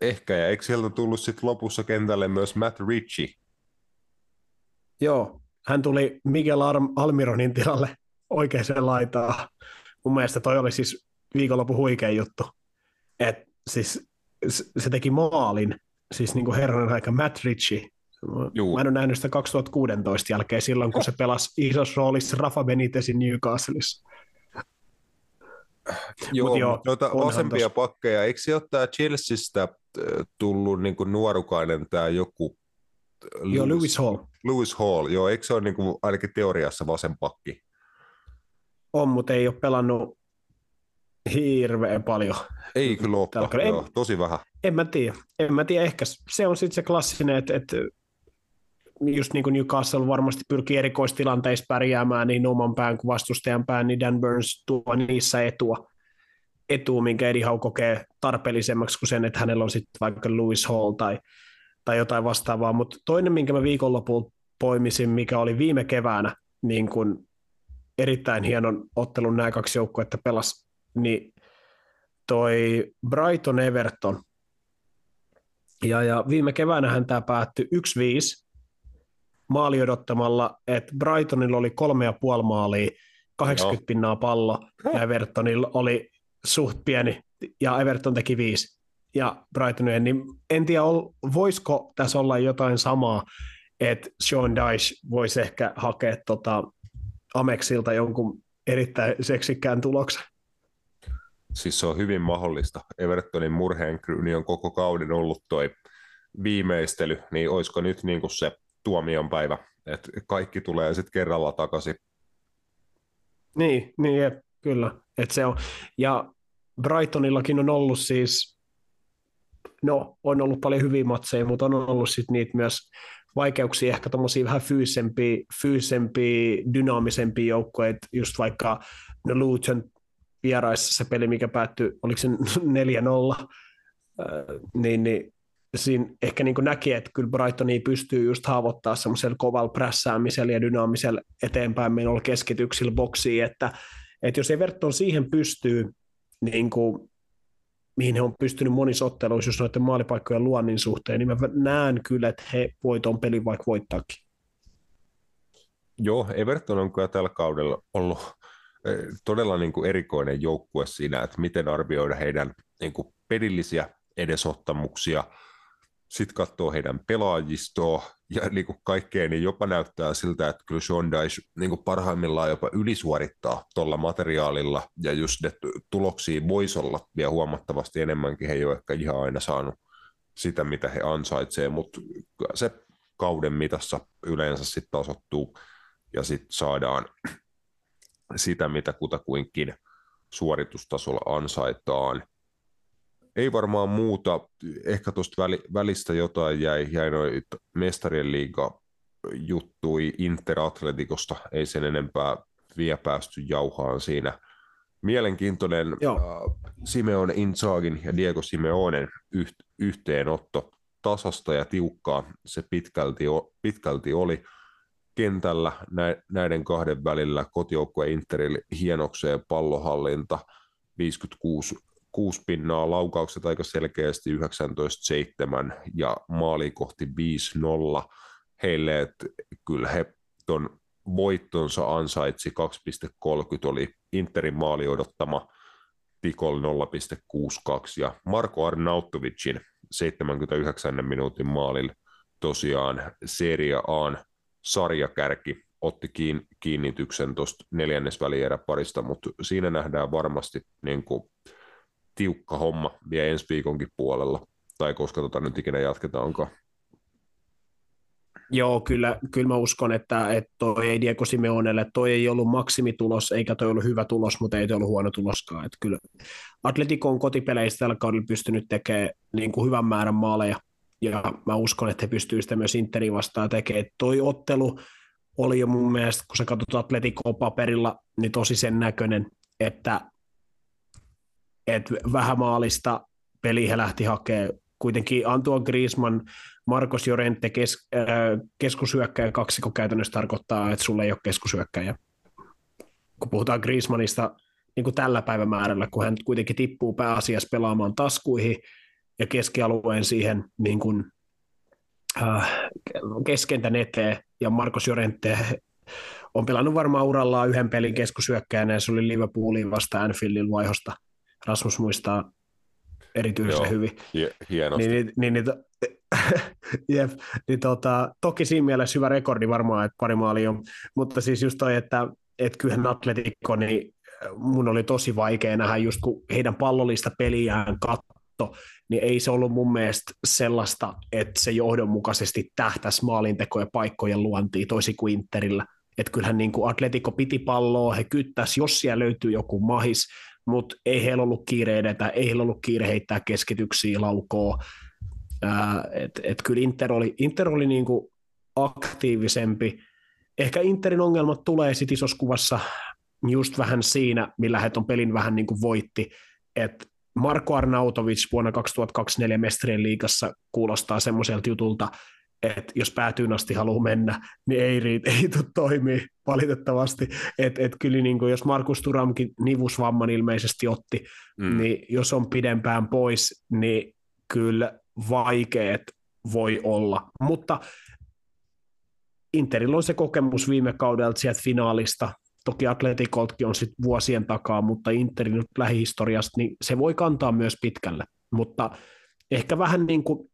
Ehkä, ja eikö sieltä tullut sitten lopussa kentälle myös Matt Ritchie? Joo, hän tuli Miguel Almironin tilalle oikeaan laitaan. Mun mielestä toi oli siis viikonloppu huikea juttu. Et siis se teki maalin, siis niin kuin herran aika Matt Ritchie. Juu. Mä en ole nähnyt sitä 2016 jälkeen silloin, kun se pelasi isossa roolissa Rafa Benitezin Newcastleissa. Joo, joo tuota, vasempia tos... pakkeja, eikö se ole tämä Chelseastä äh, tullut niin kuin nuorukainen tämä joku Lewis, joo, Lewis Hall. Lewis Hall, joo, eikö se ole niin kuin, ainakin teoriassa vasen pakki? On, mutta ei ole pelannut hirveän paljon. Ei kyllä ole, joo, tosi vähän. En mä tiedä, en mä tiedä, ehkä se on sitten se klassinen, että, että just niin kuin Newcastle varmasti pyrkii erikoistilanteissa pärjäämään niin oman pään kuin vastustajan pään, niin Dan Burns tuo niissä etua, etua minkä Eddie Howe kokee tarpeellisemmaksi kuin sen, että hänellä on sitten vaikka Lewis Hall tai, tai jotain vastaavaa. Mutta toinen, minkä mä viikonlopulta poimisin, mikä oli viime keväänä niin kuin erittäin hienon ottelun nämä kaksi joukkuetta pelas, niin toi Brighton Everton. Ja, ja viime keväänähän tämä päättyi 1-5 maali odottamalla, että Brightonilla oli kolme ja puoli maalia, 80 Joo. pinnaa pallo, ja Evertonilla oli suht pieni, ja Everton teki viisi, ja Brightonille, niin en tiedä, voisiko tässä olla jotain samaa, että Sean Dyche voisi ehkä hakea tota Amexilta jonkun erittäin seksikkään tuloksen. Siis se on hyvin mahdollista. Evertonin murheenkryyni on koko kauden ollut toi viimeistely, niin olisiko nyt niin kuin se tuomion päivä, että kaikki tulee sitten kerralla takaisin. Niin, niin jep, kyllä. Et se on. Ja Brightonillakin on ollut siis, no on ollut paljon hyviä matseja, mutta on ollut sitten niitä myös vaikeuksia, ehkä tuommoisia vähän fyysempiä, fyysempiä dynaamisempia joukkoja, just vaikka no Luton vieraissa se peli, mikä päättyi, oliko se 4-0, niin, niin siinä ehkä niin näki, että kyllä Brightoni pystyy just haavoittaa semmoisella kovalla prässäämisellä ja dynaamisella eteenpäin menolla keskityksillä boksiin, että, että jos Everton siihen pystyy, niin kuin, mihin he on pystynyt monissa otteluissa, jos noiden maalipaikkojen luonnin suhteen, niin mä näen kyllä, että he voi tuon pelin vaikka voittaakin. Joo, Everton on kyllä tällä kaudella ollut eh, todella niin kuin erikoinen joukkue siinä, että miten arvioida heidän niin kuin pelillisiä edesottamuksia – sitten katsoo heidän pelaajistoa ja niin kuin kaikkea, niin jopa näyttää siltä, että kyllä Sean Dyche niin kuin parhaimmillaan jopa ylisuorittaa tuolla materiaalilla, ja just ne tuloksia voisi olla vielä huomattavasti enemmänkin, he ei ole ehkä ihan aina saanut sitä, mitä he ansaitsee, mutta se kauden mitassa yleensä sitten tasoittuu, ja sitten saadaan sitä, mitä kutakuinkin suoritustasolla ansaitaan ei varmaan muuta. Ehkä tuosta välistä jotain jäi, jäi noin mestarien liiga juttui Inter-Atletikosta, ei sen enempää vielä päästy jauhaan siinä. Mielenkiintoinen äh, Simeone Inzagin ja Diego Simeonen yht, yhteenotto tasasta ja tiukkaa se pitkälti, pitkälti oli kentällä näiden kahden välillä kotijoukkue Interille hienokseen pallohallinta 56 kuusi pinnaa, laukaukset aika selkeästi 19-7 ja maali kohti 5-0 heille, että kyllä he ton voittonsa ansaitsi. 2,30 oli Interin maali odottama Pikol 0,62 ja Marko Arnautovicin 79 minuutin maalilla tosiaan Serie A:n sarjakärki otti kiinnityksen tuosta neljännesvälieräparista, mutta siinä nähdään varmasti niin kuin tiukka homma vielä ensi viikonkin puolella, tai koska tota nyt ikinä jatketaankaan. Joo, kyllä, kyllä mä uskon, että, että toi ei Diego Simeonelle, toi ei ollut maksimitulos, eikä toi ollut hyvä tulos, mutta ei toi ollut huono tuloskaan. Että kyllä Atletico on kotipeleistä tällä kaudella pystynyt tekemään niin kuin hyvän määrän maaleja, ja mä uskon, että he pystyvät sitä myös Interin vastaan tekemään. Toi ottelu oli jo mun mielestä, kun sä katsot Atletico paperilla, niin tosi sen näköinen, että että vähämaalista peli he lähti hakemaan. Kuitenkin Antoine Griezmann, Marcos Jorente kes, äh, keskusyökkäjä kaksiko käytännössä tarkoittaa, että sulla ei ole keskusyökkäjä. Kun puhutaan Griezmannista niin kuin tällä päivämäärällä, kun hän kuitenkin tippuu pääasiassa pelaamaan taskuihin ja keskialueen siihen niin kuin, äh, keskentän eteen, ja Marcos Jorente on pelannut varmaan urallaan yhden pelin keskusyökkäjänä, ja se oli Liverpoolin vasta Anfieldin vaihosta Rasmus muistaa erityisen Joo, hyvin. hienosti. Niin, niin, niin, jep, niin tota, toki siinä mielessä hyvä rekordi varmaan, että pari maali on, mutta siis just toi, että, että kyllähän Atletico, niin mun oli tosi vaikea nähdä just kun heidän pallollista peliään katto, niin ei se ollut mun mielestä sellaista, että se johdonmukaisesti tähtäisi maalinteko- ja paikkojen luontiin toisin kuin Interillä. Että kyllähän niin kuin Atletico piti palloa, he kyttäisi, jos siellä löytyy joku mahis, mutta ei heillä ollut kiire edetä, ei heillä ollut kiire heittää keskityksiä, laukoa. Et, et kyllä Inter oli, Inter oli niinku aktiivisempi. Ehkä Interin ongelmat tulee sitten isossa kuvassa just vähän siinä, millä he on pelin vähän niin kuin voitti, että Marko Arnautovic vuonna 2024 Mestarien liigassa kuulostaa semmoiselta jutulta, että jos päätyyn asti haluaa mennä, niin ei, riitä, ei tule toimii valitettavasti. Että et kyllä niin kuin, jos Markus Turamkin nivusvamman ilmeisesti otti, mm. niin jos on pidempään pois, niin kyllä vaikeet voi olla. Mutta Interillä on se kokemus viime kaudelta sieltä finaalista, toki Atletikoltkin on sitten vuosien takaa, mutta Interin nyt lähihistoriasta, niin se voi kantaa myös pitkälle. Mutta ehkä vähän niin kuin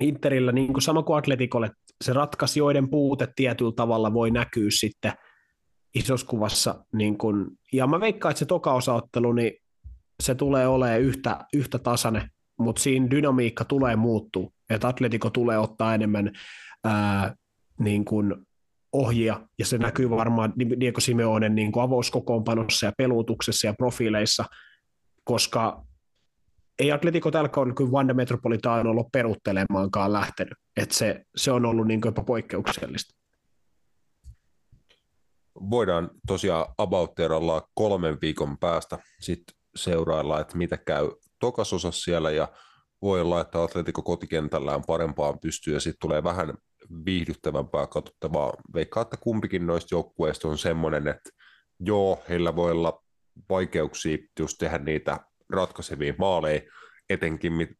Interillä, niin kuin sama kuin Atletikolle, se ratkaisijoiden puute tietyllä tavalla voi näkyä sitten isossa kuvassa. Niin kuin, ja mä veikkaan, että se toka osaottelu, niin se tulee olemaan yhtä, yhtä tasainen, mutta siinä dynamiikka tulee muuttuu, että Atletico tulee ottaa enemmän ää, niin kuin ohjia, ja se näkyy varmaan Diego Simeonen niin kuin avauskokoonpanossa ja pelutuksessa ja profiileissa, koska ei Atletico tällä kaudella kuin Vanda Metropolitano ollut peruttelemaankaan lähtenyt, että se, se on ollut niin jopa poikkeuksellista. Voidaan tosiaan about kolmen viikon päästä sitten seurailla, että mitä käy tokasosassa siellä ja voi olla, että Atletico kotikentällään parempaan pystyy ja sitten tulee vähän viihdyttävämpää katsottavaa. Veikkaa, että kumpikin noista joukkueista on semmoinen, että joo, heillä voi olla vaikeuksia just tehdä niitä ratkaisevia maaleja, etenkin mit,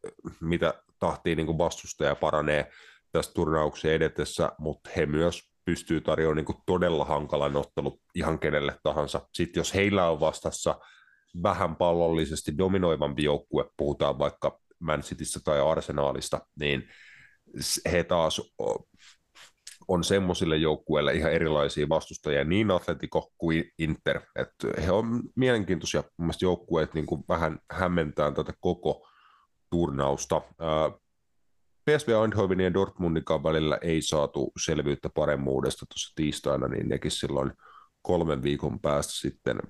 mitä tahtiin niin vastustaja paranee tässä turnauksen edetessä, mutta he myös pystyy tarjoamaan niin todella hankalan ottelu ihan kenelle tahansa. Sitten jos heillä on vastassa vähän pallollisesti dominoivampi joukkue, puhutaan vaikka Man Citystä tai Arsenaalista, niin he taas on semmoisille joukkueille ihan erilaisia vastustajia, niin Atletico kuin Inter. että he on mielenkiintoisia mun joukkueet niin kuin vähän hämmentää tätä koko turnausta. PSV Eindhovenin ja Dortmundin välillä ei saatu selvyyttä paremmuudesta tuossa tiistaina, niin nekin silloin kolmen viikon päästä sitten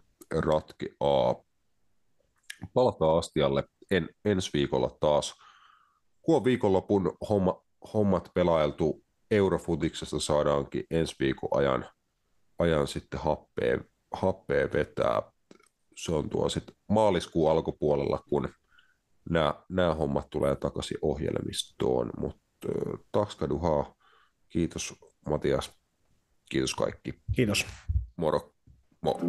A. Palataan Astialle en, ensi viikolla taas. Kun on viikonlopun homma, hommat pelailtu, Eurofutiksesta saadaankin ensi viikon ajan, ajan sitten happea, happea vetää. Se on tuo sitten maaliskuun alkupuolella, kun nämä, nämä hommat tulee takaisin ohjelmistoon, mutta takskaduhaa, kiitos Matias, kiitos kaikki. Kiitos. Moro. Mo.